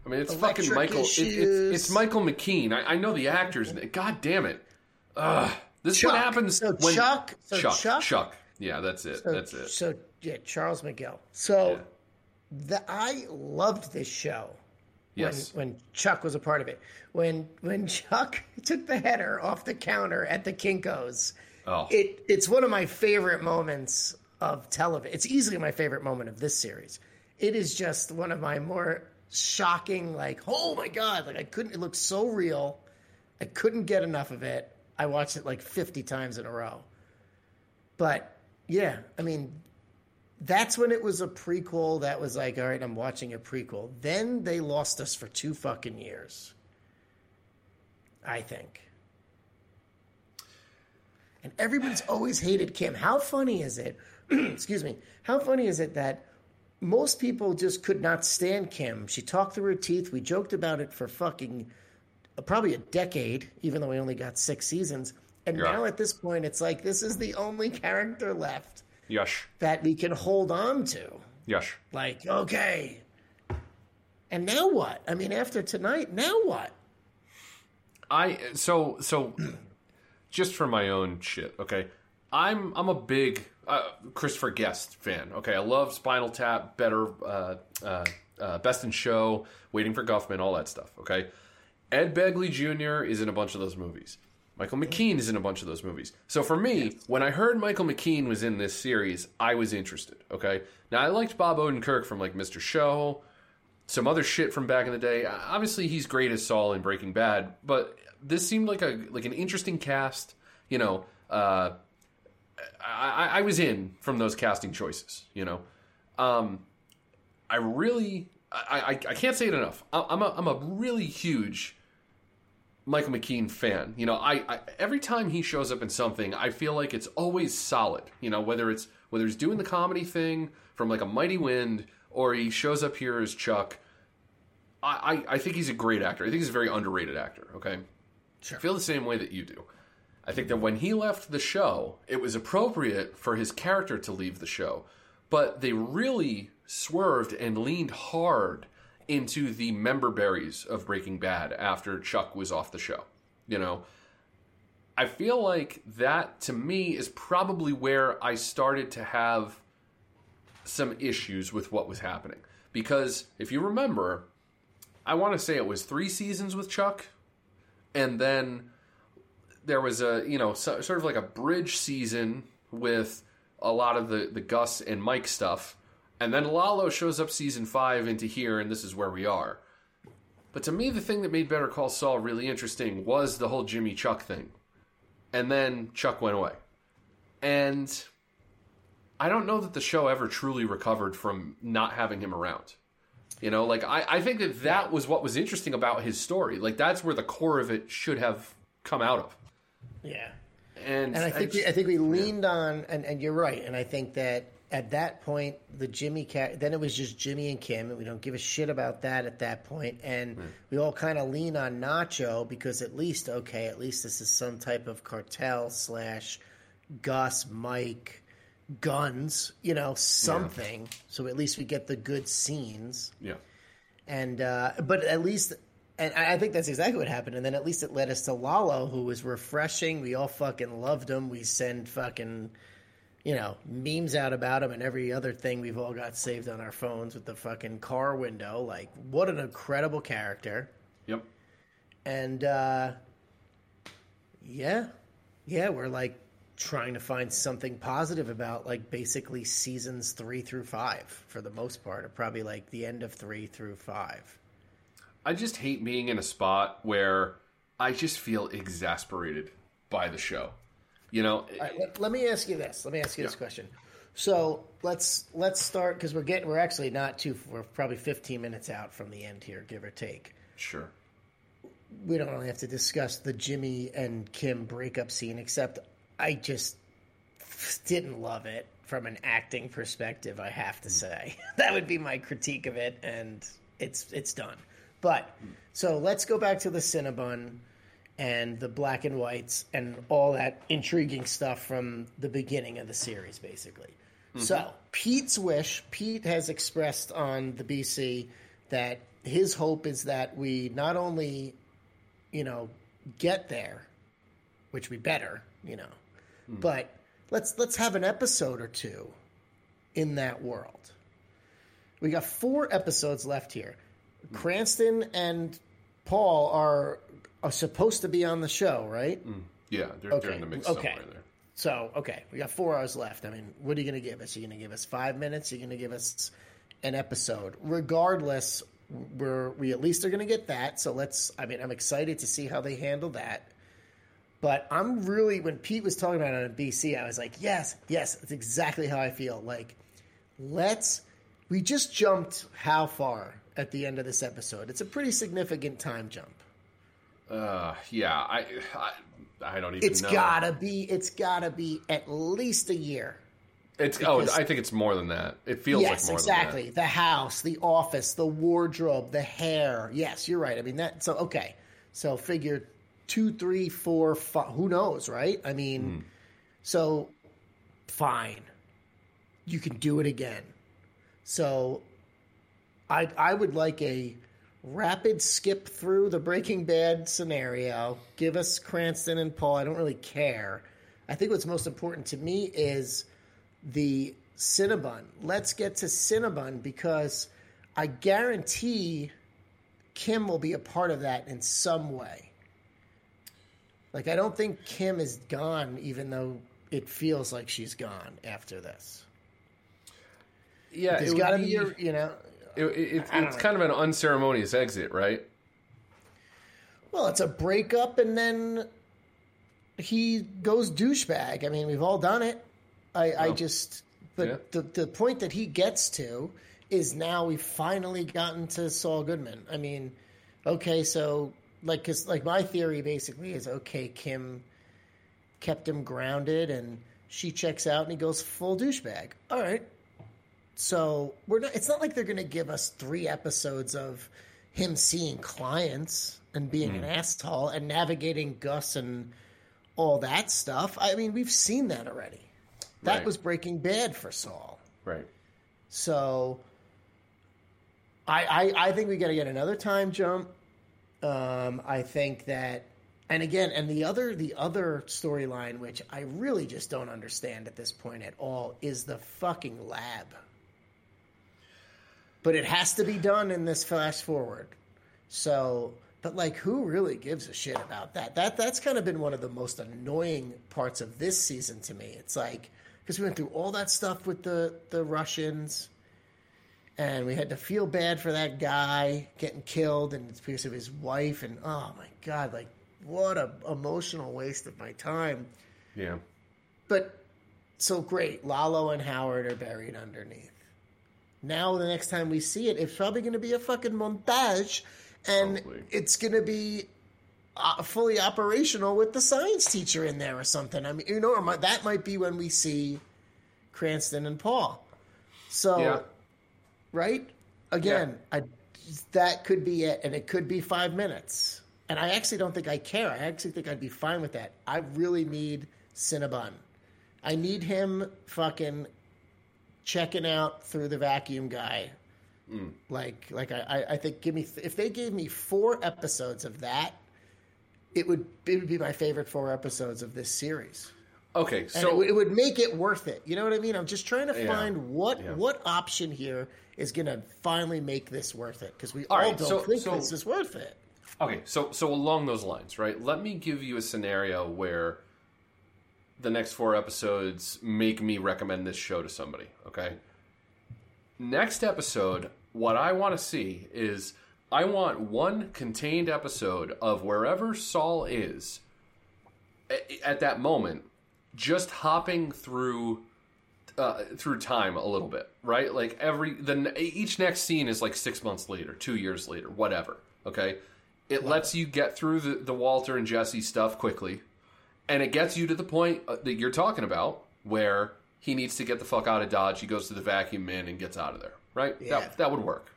I mean, it's fucking Michael. It, it's, it's Michael McKean. I, I know the actors. God damn it! Ugh. This is what happens So when Chuck- so Chuck, Chuck- Chuck. Yeah, that's it. So, that's it. So yeah, Charles McGill. So Yeah. The I loved this show. Yes. When, when Chuck was a part of it. When when Chuck took the header off the counter at the Kinkos, Oh. it it's one of my favorite moments of television. It's easily my favorite moment of this series. It is just one of my more shocking, like, oh my god, like I couldn't. It looked so real. I couldn't get enough of it. I watched it like fifty times in a row. But yeah, I mean, that's when it was a prequel that was like, all right, I'm watching a prequel. Then they lost us for two fucking years. I think. And everybody's always hated Kim. How funny is it? excuse me. How funny is it that most people just could not stand Kim? She talked through her teeth. We joked about it for fucking uh, probably a decade, even though we only got six seasons. And Yeah. now at this point, it's like this is the only character left Yush. that we can hold on to. Yush. Like, okay. And now what? I mean, after tonight, now what? I so so just for my own shit, okay. I'm I'm a big uh, Christopher Guest fan. Okay, I love Spinal Tap, Better, uh, uh, uh, Best in Show, Waiting for Guffman, all that stuff. Okay, Ed Begley Jr. is in a bunch of those movies. Michael McKean is in a bunch of those movies. So for me, when I heard Michael McKean was in this series, I was interested. Okay, now I liked Bob Odenkirk from like Mr. Show, some other shit from back in the day. Obviously, he's great as Saul in Breaking Bad, but this seemed like a like an interesting cast. You know, uh, I, I was in from those casting choices. You know, um, I really, I, I, I can't say it enough. I- I'm a, I'm a really huge Michael McKean fan. You know, I, I every time he shows up in something, I feel like it's always solid. You know, whether it's whether he's doing the comedy thing from like a Mighty Wind or he shows up here as Chuck. I, I, I think he's a great actor. I think he's a very underrated actor. Okay, Sure. I feel the same way that you do. I think that when he left the show, it was appropriate for his character to leave the show, but they really swerved and leaned hard into the member berries of Breaking Bad after Chuck was off the show. You know, I feel like that to me is probably where I started to have some issues with what was happening. Because if you remember, I want to say it was three seasons with Chuck, and then there was a you know so, sort of like a bridge season with a lot of the the Gus and Mike stuff, and then Lalo shows up season five into here, and this is where we are. But to me, the thing that made Better Call Saul really interesting was the whole Jimmy Chuck thing, and then Chuck went away, and I don't know that the show ever truly recovered from not having him around. You know, like I, I think that that was what was interesting about his story. Like that's where the core of it should have come out of. Yeah. And, And I think we, I think we leaned on, and, and you're right. And I think that at that point, the Jimmy cat, then it was just Jimmy and Kim, and we don't give a shit about that at that point. And we all kind of lean on Nacho because at least, okay, at least this is some type of cartel slash Gus, Mike, guns, you know, something. So at least we get the good scenes. yeah, and uh, but at least and I I think that's exactly what happened. And then at least it led us to Lalo, who was refreshing. We all fucking loved him. We send fucking you know memes out about him and every other thing we've all got saved on our phones with the fucking car window. Like what an incredible character. yep, And uh, yeah, yeah, we're like trying to find something positive about like basically seasons three through five for the most part, or probably like the end of three through five. I just hate being in a spot where I just feel exasperated by the show. You know, right, let, let me ask you this. Let me ask you this question. So let's let's start because we're getting we're actually not too we're probably 15 minutes out from the end here, give or take. sure, We don't really have to discuss the Jimmy and Kim breakup scene, except I just didn't love it from an acting perspective. I have to hmm. say that would be my critique of it, and it's it's done. But so let's go back to the Cinnabon and the black and whites and all that intriguing stuff from the beginning of the series, basically. Mm-hmm. So Pete's wish, Pete has expressed on the BC that his hope is that we not only, you know, get there, which we better, you know, hmm. but let's let's have an episode or two in that world. We got four episodes left here. Hmm. Cranston and Paul are are supposed to be on the show, right? Mm. Yeah, they're, they're Okay, in the mix okay. somewhere there. So, okay, we got four hours left. I mean, what are you going to give us? You're going to give us five minutes. You're going to give us an episode. Regardless, we're we at least are going to get that. So let's. I mean, I'm excited to see how they handle that. But I'm really when Pete was talking about it on BC, I was like, yes, yes, that's exactly how I feel. Like, let's. We just jumped how far at the end of this episode? It's a pretty significant time jump. Uh, yeah, I, I, I don't even It's know. gotta be. It's gotta be at least a year. It's oh, I think it's more than that. It feels yes, like more exactly. than The house, the office, the wardrobe, the hair. Yes, you're right. I mean that. So okay. So figure two, three, four, five. Who knows, right? I mean, Hmm. so fine. You can do it again. So, I I would like a rapid skip through the Breaking Bad scenario. Give us Cranston and Paul. I don't really care. I think what's most important to me is the Cinnabon. Let's get to Cinnabon because I guarantee Kim will be a part of that in some way. Like I don't think Kim is gone, even though it feels like she's gone after this. Yeah, There's got to be, a, you know. It, it, it's it's know. kind of an unceremonious exit, right? Well, it's a breakup, and then he goes douchebag. I mean, we've all done it. I, I just, but yeah. the the point that he gets to is now we've finally gotten to Saul Goodman. I mean, okay, so like, cause like my theory basically is okay, Kim kept him grounded, and she checks out, and he goes full douchebag. All right, so we're not. It's not like they're going to give us three episodes of him seeing clients and being Hmm. an asshole and navigating Gus and all that stuff. I mean, we've seen that already. That Right. was Breaking Bad for Saul. Right. So I I, I think we got to get another time jump. Um, I think that, and again, and the other the other storyline, which I really just don't understand at this point at all, is the fucking lab. But it has to be done in this flash forward. So, but like, who really gives a shit about that? That that's kind of been one of the most annoying parts of this season to me. It's like because we went through all that stuff with the the Russians, and we had to feel bad for that guy getting killed, and it's because of his wife. And oh my god, like what a emotional waste of my time. Yeah. But so great, Lalo and Howard are buried underneath. Now the next time we see it, it's probably going to be a fucking montage, and Probably. it's going to be uh, fully operational with the science teacher in there or something. I mean, you know, or might, that might be when we see Cranston and Paul. So, Yeah. right again, I, that could be it, and it could be five minutes. And I actually don't think I care. I actually think I'd be fine with that. I really need Cinnabon. I need him fucking checking out through the vacuum guy. Mm. Like, like I, I- I think give me if they gave me four episodes of that, it would it would be my favorite four episodes of this series. Okay. So it, would- it would make it worth it. You know what I mean? I'm just trying to Yeah. find what Yeah. what option here is going to finally make this worth it because we All all, right, don't so- think so- this is worth it. Okay, so so along those lines, right? Let me give you a scenario where the next four episodes make me recommend this show to somebody, okay? Next episode, what I want to see is I want one contained episode of wherever Saul is at that moment, just hopping through uh, through time a little bit, right? Like every the each next scene is like six months later, two years later, whatever. Okay, it lets you get through the the Walter and Jesse stuff quickly, and it gets you to the point uh, that you're talking about where he needs to get the fuck out of Dodge. He goes to the vacuum man and gets out of there. Right? Yeah. That that would work.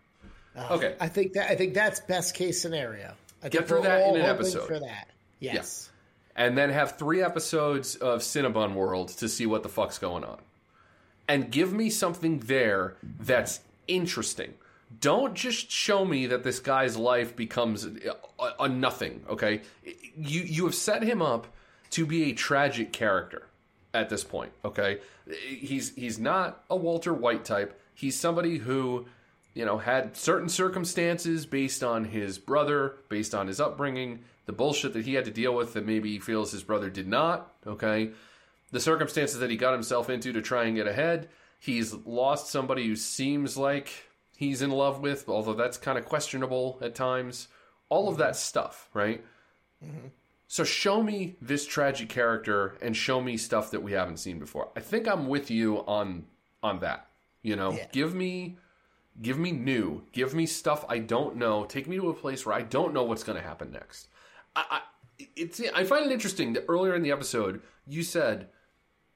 okay. I think that I think that's best case scenario. I Get through that in an episode. for that. Yes. and then have three episodes of Cinnabon World to see what the fuck's going on. And give me something there that's interesting. don't just show me that this guy's life becomes a, a nothing. Okay, you you have set him up to be a tragic character at this point. Okay, he's he's not a Walter White type. He's somebody who you know had certain circumstances based on his brother, based on his upbringing, the bullshit that he had to deal with that maybe he feels his brother did not. Okay, the circumstances that he got himself into to try and get ahead. He's lost somebody who seems like he's in love with, although that's kind of questionable at times. All of that stuff, right? Mm-hmm. So show me this tragic character and show me stuff that we haven't seen before. I think I'm with you on on that. You know, Yeah. give me give me new, give me stuff I don't know. Take me to a place where I don't know what's going to happen next. I, I it's I find it interesting that earlier in the episode you said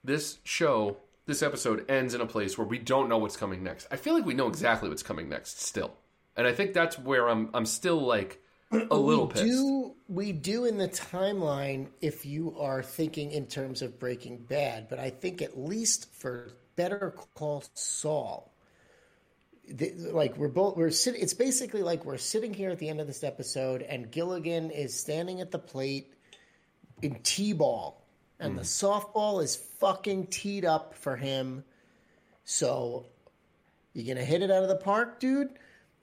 this show, this episode ends in a place where we don't know what's coming next. I feel like we know exactly what's coming next still. And I think that's where I'm I'm still like a little we pissed. do we do in the timeline if you are thinking in terms of Breaking Bad, but I think at least for Better Call Saul, the, like we're both we're sitting. It's basically like we're sitting here at the end of this episode, and Gilligan is standing at the plate in t-ball, and the hmm. softball is fucking teed up for him. So you gonna hit it out of the park, dude?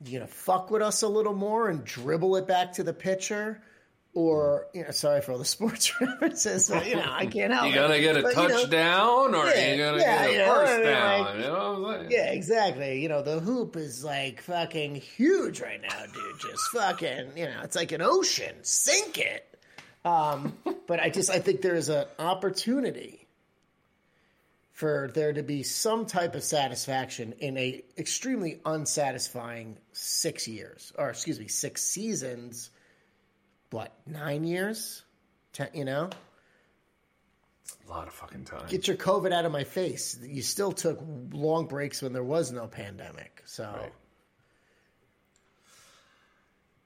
You gonna fuck with us a little more and dribble it back to the pitcher? Or you know, sorry for all the sports references, but you know I can't help You it. gonna get a But, you know, touchdown or yeah, you gonna yeah, get a know, first I mean, down? like- you know what I'm saying? yeah, exactly. You know, the hoop is like fucking huge right now, dude. Just fucking, you know, it's like an ocean. Sink it. Um, but I just I think there's an opportunity for there to be some type of satisfaction in a extremely unsatisfying six years, or excuse me, six seasons. What nine years? Ten, you know, A lot of fucking time. get your COVID out of my face. You still took long breaks when there was no pandemic, so.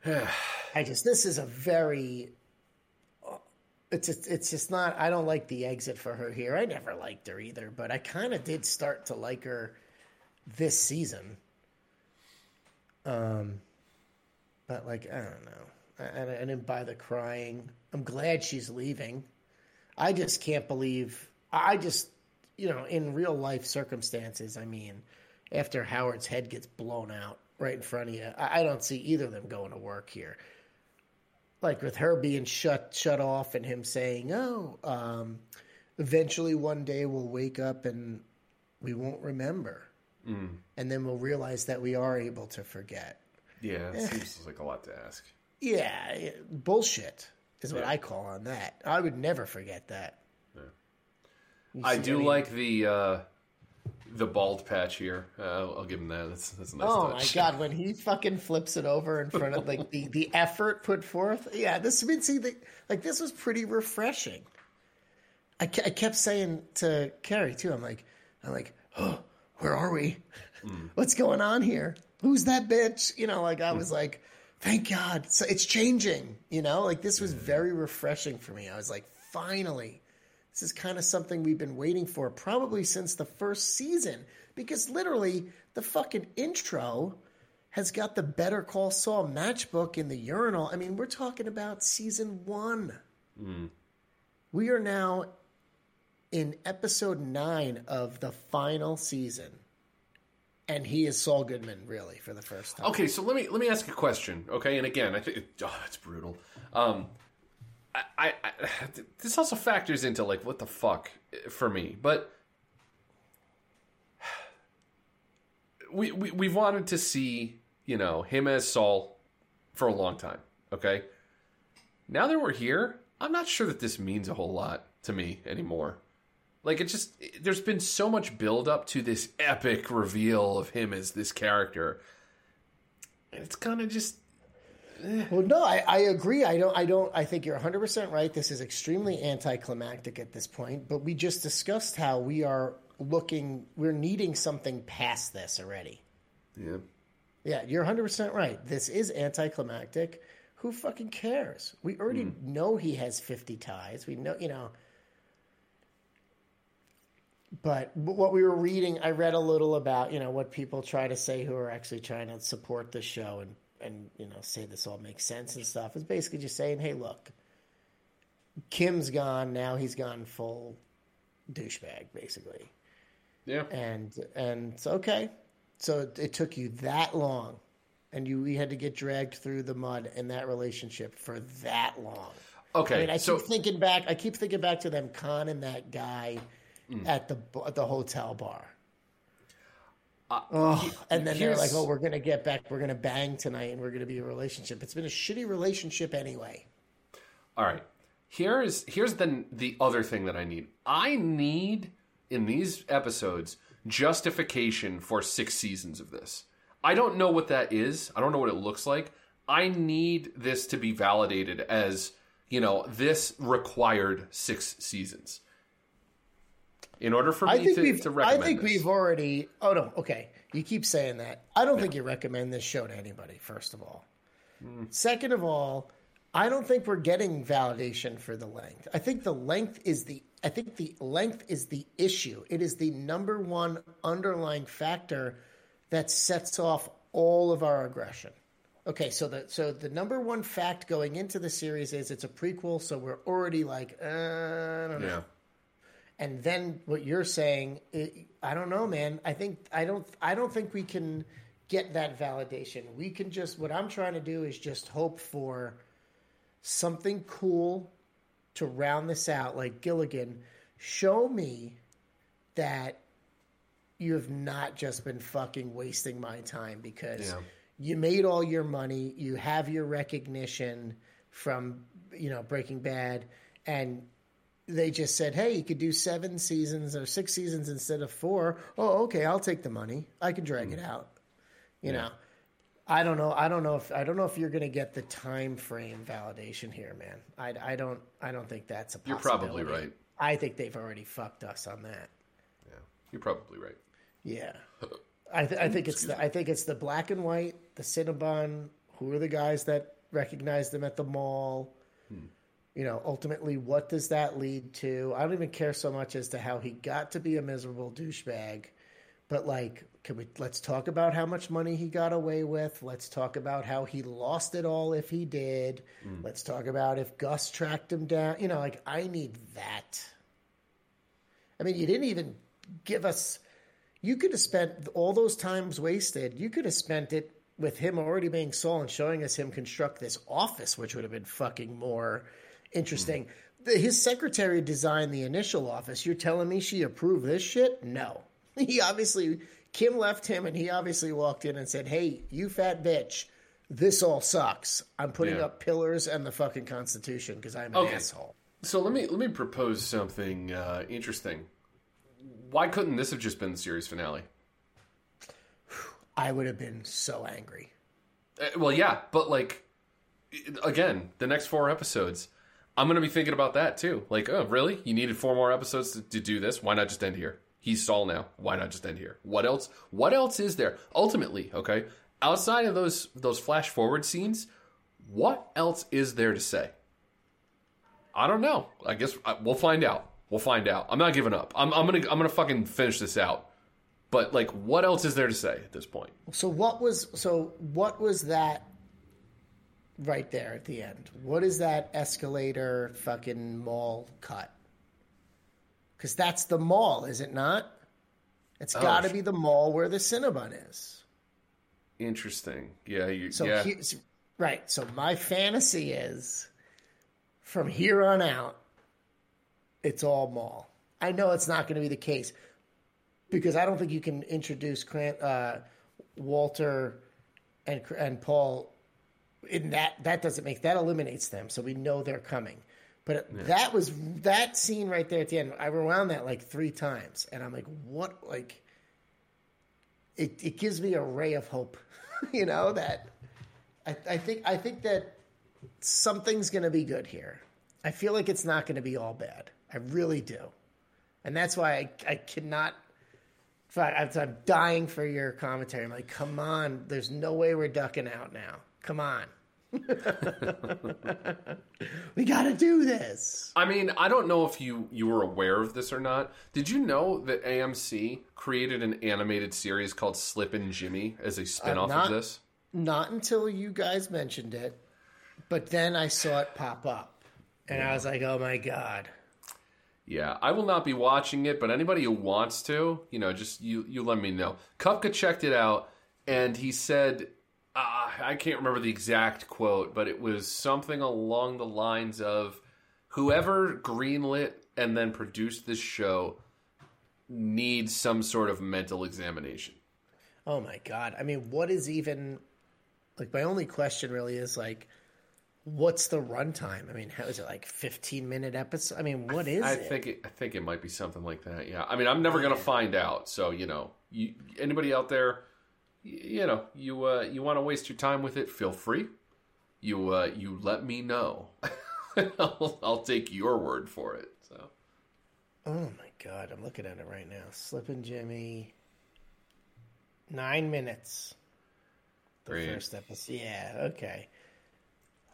I just this is a very it's just, it's just not I don't like the exit for her here. I never liked her either, but I kind of did start to like her this season. Um but like I don't know. I, I didn't buy the crying. I'm glad she's leaving. I just can't believe I just you know, in real life circumstances, I mean, after Howard's head gets blown out right in front of you, I, I don't see either of them going to work here. Like with her being shut shut off and him saying, "Oh, um, eventually one day we'll wake up and we won't remember, and then we'll realize that we are able to forget." Yeah, it seems like a lot to ask. Yeah, yeah, bullshit is what Yeah. I call on that. I would never forget that. You I do like the uh, the bald patch here. Uh, I'll give him that. That's that's a nice Oh touch. my god, when he fucking flips it over in front of like the, the effort put forth. Yeah, this I mean, see the, like this was pretty refreshing. I, I kept saying to Carrie too. I'm like, I'm like, oh, where are we? What's going on here? Who's that bitch? You know, like I was like, thank God, so it's changing. You know, like this was very refreshing for me. I was like, finally, this is kind of something we've been waiting for probably since the first season because literally the fucking intro has got the Better Call Saul matchbook in the urinal. I mean, we're talking about season one. We are now in episode nine of the final season. And he is Saul Goodman, really, for the first time. Okay, so let me let me ask a question. Okay, and again, I think oh, it's brutal. Um, I, I, this also factors into like what the fuck for me, but we, we we've wanted to see you know him as Saul for a long time. Okay, now that we're here, I'm not sure that this means a whole lot to me anymore. Like it just there's been so much build up to this epic reveal of him as this character. And it's kind of just Well, no, I, I agree. I don't. I don't. I think you're 100 percent right. This is extremely anticlimactic at this point. But we just discussed how we are looking. We're needing something past this already. yeah. Yeah, you're 100 percent right. This is anticlimactic. Who fucking cares? We already Hmm. know he has 50 ties. We know, you know. but what we were reading, I read a little about you know what people try to say who are actually trying to support the show and and you know say this all makes sense and stuff. Is basically just saying, hey, look, Kim's gone now. He's gone full douchebag, basically. Yeah. And and so okay, so it, it took you that long, and you we had to get dragged through the mud in that relationship for that long. Okay. I mean, I so keep thinking back. I keep thinking back to them conning that guy Mm. at the at the hotel bar. Oh, and then they're like, "Oh, we're gonna get back. We're gonna bang tonight, and we're gonna be a relationship." It's been a shitty relationship anyway. All right. Here's here's the the other thing that I need. I need in these episodes justification for six seasons of this. I don't know what that is. I don't know what it looks like. I need this to be validated as, you know, this required six seasons. In order for I me to, to I think this. we've already. Oh no. Okay, you keep saying that. I don't think you recommend this show to anybody. First of all, Hmm. second of all, I don't think we're getting validation for the length. I think the length is the. I think the length is the issue. It is the number one underlying factor that sets off all of our aggression. Okay, so the so the number one fact going into the series is it's a prequel, so we're already like, uh, I don't know. And then what you're saying, it, I don't know, man. I think I don't. I don't think we can get that validation. We can just. What I'm trying to do is just hope for something cool to round this out. Like Gilligan, show me that you have not just been fucking wasting my time because Yeah. you made all your money, you have your recognition from you know Breaking Bad, and they just said, "Hey, you could do seven seasons or six seasons instead of four. Oh, okay, I'll take the money. I can drag it hmm. out." You know, I don't know. I don't know if I don't know if you're going to get the time frame validation here, man. I, I don't. I don't think that's a. Possibility. You're probably right. I think they've already fucked us on that. Yeah. You're probably right. Yeah, I, th- I think it's the I think it's the black and white, the Cinnabon. Who are the guys that recognized them at the mall? Hmm. You know, ultimately, what does that lead to? I don't even care so much as to how he got to be a miserable douchebag, but like, can we? Let's talk about how much money he got away with. Let's talk about how he lost it all if he did. Mm. Let's talk about if Gus tracked him down. You know, like I need that. I mean, you didn't even give us. You could have spent all those times wasted. You could have spent it with him already being Saul and showing us him construct this office, which would have been fucking more interesting. The, his secretary designed the initial office. You're telling me she approved this shit? No. He obviously Kim left him, and he obviously walked in and said, "Hey, you fat bitch." This all sucks. I'm putting Yeah. up pillars and the fucking Constitution because I'm an Okay. asshole. So let me let me propose something uh, interesting. Why couldn't this have just been the series finale? I would have been so angry. Uh, well, yeah, but like again, the next four episodes, I'm gonna be thinking about that too. Like, oh, really? You needed four more episodes to, to do this? Why not just end here? He's Saul now. Why not just end here? What else? What else is there? Ultimately, okay, outside of those those flash forward scenes, what else is there to say? I don't know. I guess uh, we'll find out. We'll find out. I'm not giving up. I'm, I'm gonna I'm gonna fucking finish this out. But like, what else is there to say at this point? So what was so what was that right there at the end? What is that escalator fucking mall cut? Because that's the mall, is it not? It's got to be the mall where the Cinnabon is. Interesting. Yeah. You, So yeah. here's, right. So my fantasy is from here on out, it's all mall. I know it's not going to be the case because I don't think you can introduce Cran- uh, Walter and and Paul in that. That doesn't make that eliminates them, so we know they're coming. But that was that scene right there at the end. I rewound that like three times, and I'm like, what? Like, it it gives me a ray of hope, you know that. I, I think I think that something's going to be good here. I feel like it's not going to be all bad. I really do, and that's why I, I cannot. in fact, I'm, I'm dying for your commentary. I'm like, come on, there's no way we're ducking out now. Come on, we got to do this. I mean, I don't know if you you were aware of this or not. Did you know that AMC created an animated series called Slippin' Jimmy as a uh, spin-off not- of this? Not until you guys mentioned it, but then I saw it pop up, and I was like, "Oh my god!" Yeah, I will not be watching it, but anybody who wants to, you know, just you you let me know. Kupka checked it out, and he said, uh, I can't remember the exact quote, but it was something along the lines of, "Whoever greenlit and then produced this show needs some sort of mental examination." Oh my god! I mean, what is even like? My only question really is like, what's the runtime? I mean, how is it like fifteen minute episode? I mean, what is I it? think it, I think it might be something like that. Yeah, I mean, I'm never gonna find out. So you know, you, anybody out there, you know, you uh, you want to waste your time with it, feel free. You uh, you let me know. I'll, I'll take your word for it. So Oh my god! I'm looking at it right now. Slippin' Jimmy. Nine minutes. The first episode. Yeah. Okay.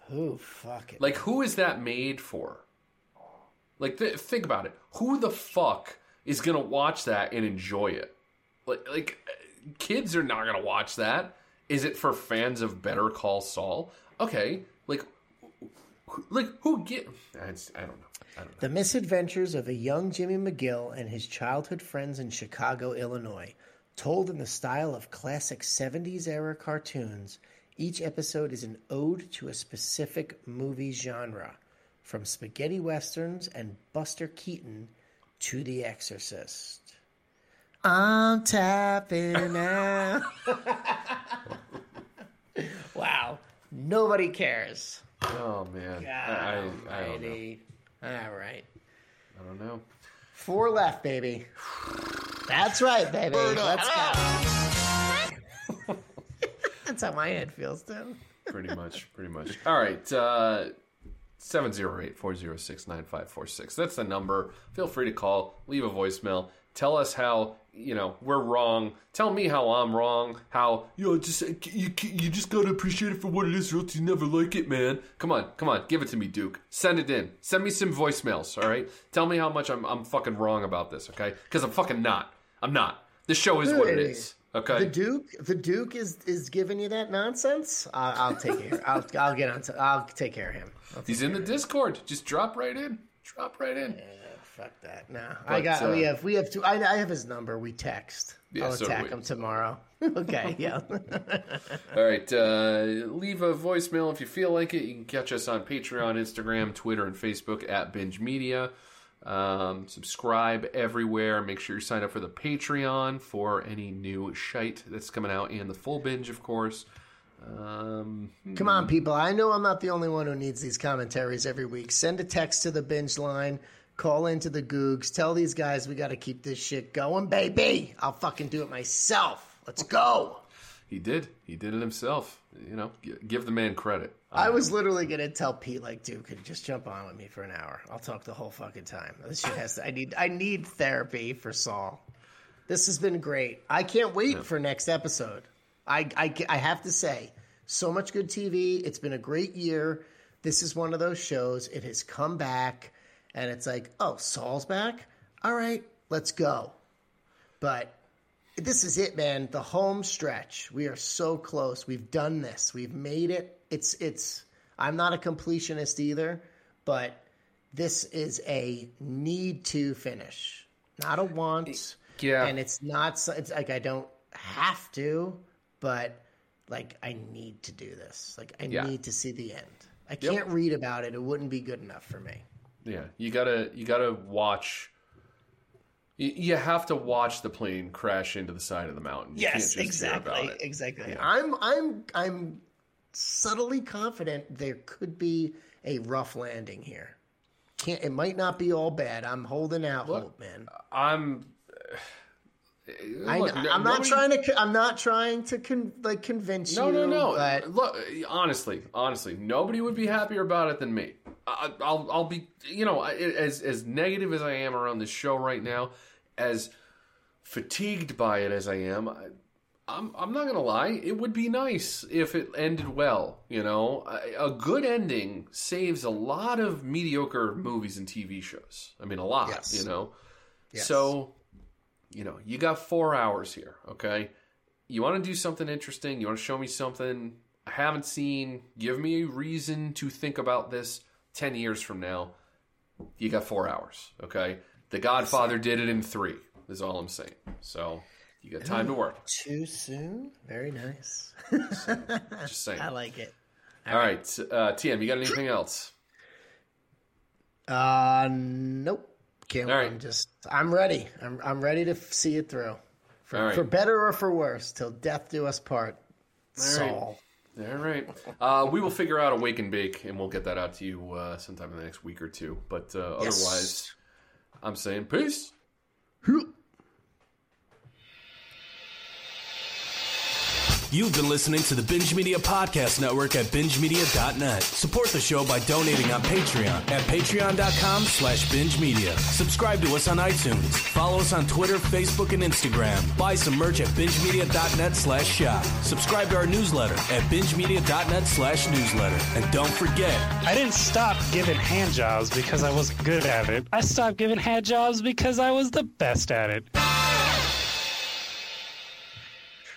Who fuck it? like, who is that made for? Like, th- think about it. Who the fuck is gonna watch that and enjoy it? Like, like kids are not gonna watch that. Is it for fans of Better Call Saul? Okay, like, like who get? I I don't know. I don't know. The misadventures of a young Jimmy McGill and his childhood friends in Chicago, Illinois. Told in the style of classic 70s era cartoons, each episode is an ode to a specific movie genre, from spaghetti westerns and Buster Keaton to The Exorcist. I'm tapping out. wow. Nobody cares. Oh man, I, I, I don't know. All right. I don't know. Four left, baby. That's right, baby. Let's go. That's how my head feels too. Pretty much, pretty much. All right, uh, seven zero eight four zero six nine five four six. That's the number. Feel free to call, leave a voicemail. Tell us how you know we're wrong. Tell me how I'm wrong. How you know just you you just gotta appreciate it for what it is, or else you never like it, man. Come on, come on, give it to me, Duke. Send it in. Send me some voicemails. All right. Tell me how much I'm I'm fucking wrong about this. Okay, because I'm fucking not. I'm not. This show is what it is. Okay. The Duke, the Duke is is giving you that nonsense. I'll, I'll take care. I'll I'll get on. To, I'll take care of him. He's in the Discord. Just drop right in. Drop right in. Fuck that. No, I got. uh, we have. We have two. I, I have his number. We text. Yeah, I'll so attack we. him tomorrow. okay. Yeah. All right, uh, leave a voicemail if you feel like it. You can catch us on Patreon, Instagram, Twitter, and Facebook at Binge Media. Um, subscribe everywhere. Make sure you sign up for the Patreon for any new shite that's coming out, and the full binge, of course. Um, Come on, people. I know I'm not the only one who needs these commentaries every week. Send a text to the binge line. Call into the Googs. Tell these guys we got to keep this shit going, baby. I'll fucking do it myself. Let's go. he did. He did it himself. You know, give the man credit. I um, was literally gonna tell Pete like, dude, could you just jump on with me for an hour? I'll talk the whole fucking time. This shit has. To, I need. I need therapy for Saul. This has been great. I can't wait for next episode. I, I I have to say, so much good TV. It's been a great year. This is one of those shows. It has come back, and it's like, oh, Saul's back. All right, let's go. But this is it, man. The home stretch. We are so close. We've done this. We've made it. It's it's. I'm not a completionist either, but this is a need to finish, not a want. Yeah. and it's not. It's like I don't have to, but like I need to do this. Like I Yeah. need to see the end. I can't read about it. It wouldn't be good enough for me. Yeah, you gotta you gotta watch. You, you have to watch the plane crash into the side of the mountain. You Yes, just hear about exactly, exactly. I'm, I'm, I'm subtly confident there could be a rough landing here. Can't. It might not be all bad. I'm holding out hope, man. I'm. I, Look, I'm no- not trying to. I'm not trying to con, like convince No, you. no, no. But Look, honestly, honestly, nobody would be happier about it than me. I, I'll, I'll be, you know, as as negative as I am around this show right now, as fatigued by it as I am, I, I'm I'm not gonna lie. It would be nice if it ended well. You know, a, a good ending saves a lot of mediocre movies and TV shows. I mean, a lot. Yes. You know, Yes. so you know you got four hours here. Okay, you want to do something interesting. You want to show me something I haven't seen. Give me a reason to think about this ten years from now. You got four hours. Okay, The Godfather did it in three. Is all I'm saying. So. You got time to work. Too soon? Very nice. Just saying. I like it. All right, uh, TM, you got anything else? Uh, nope. Can't. All right. I'm just. I'm ready. I'm. I'm ready to see it through, for, All right. for better or for worse, till death do us part. Saul. All right. Uh, we will figure out a wake and bake, and we'll get that out to you uh, sometime in the next week or two. But uh, Yes. otherwise, I'm saying peace. You've been listening to the Binge Media Podcast Network at bingemedia.net. Support the show by donating on Patreon at patreon.com slash binge media. Subscribe to us on iTunes. Follow us on Twitter, Facebook, and Instagram. Buy some merch at bingemedia.net slash shop. Subscribe to our newsletter at bingemedia.net slash newsletter. And don't forget, I didn't stop giving hand jobs because I was good at it. I stopped giving hand jobs because I was the best at it.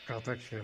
I'll touch you.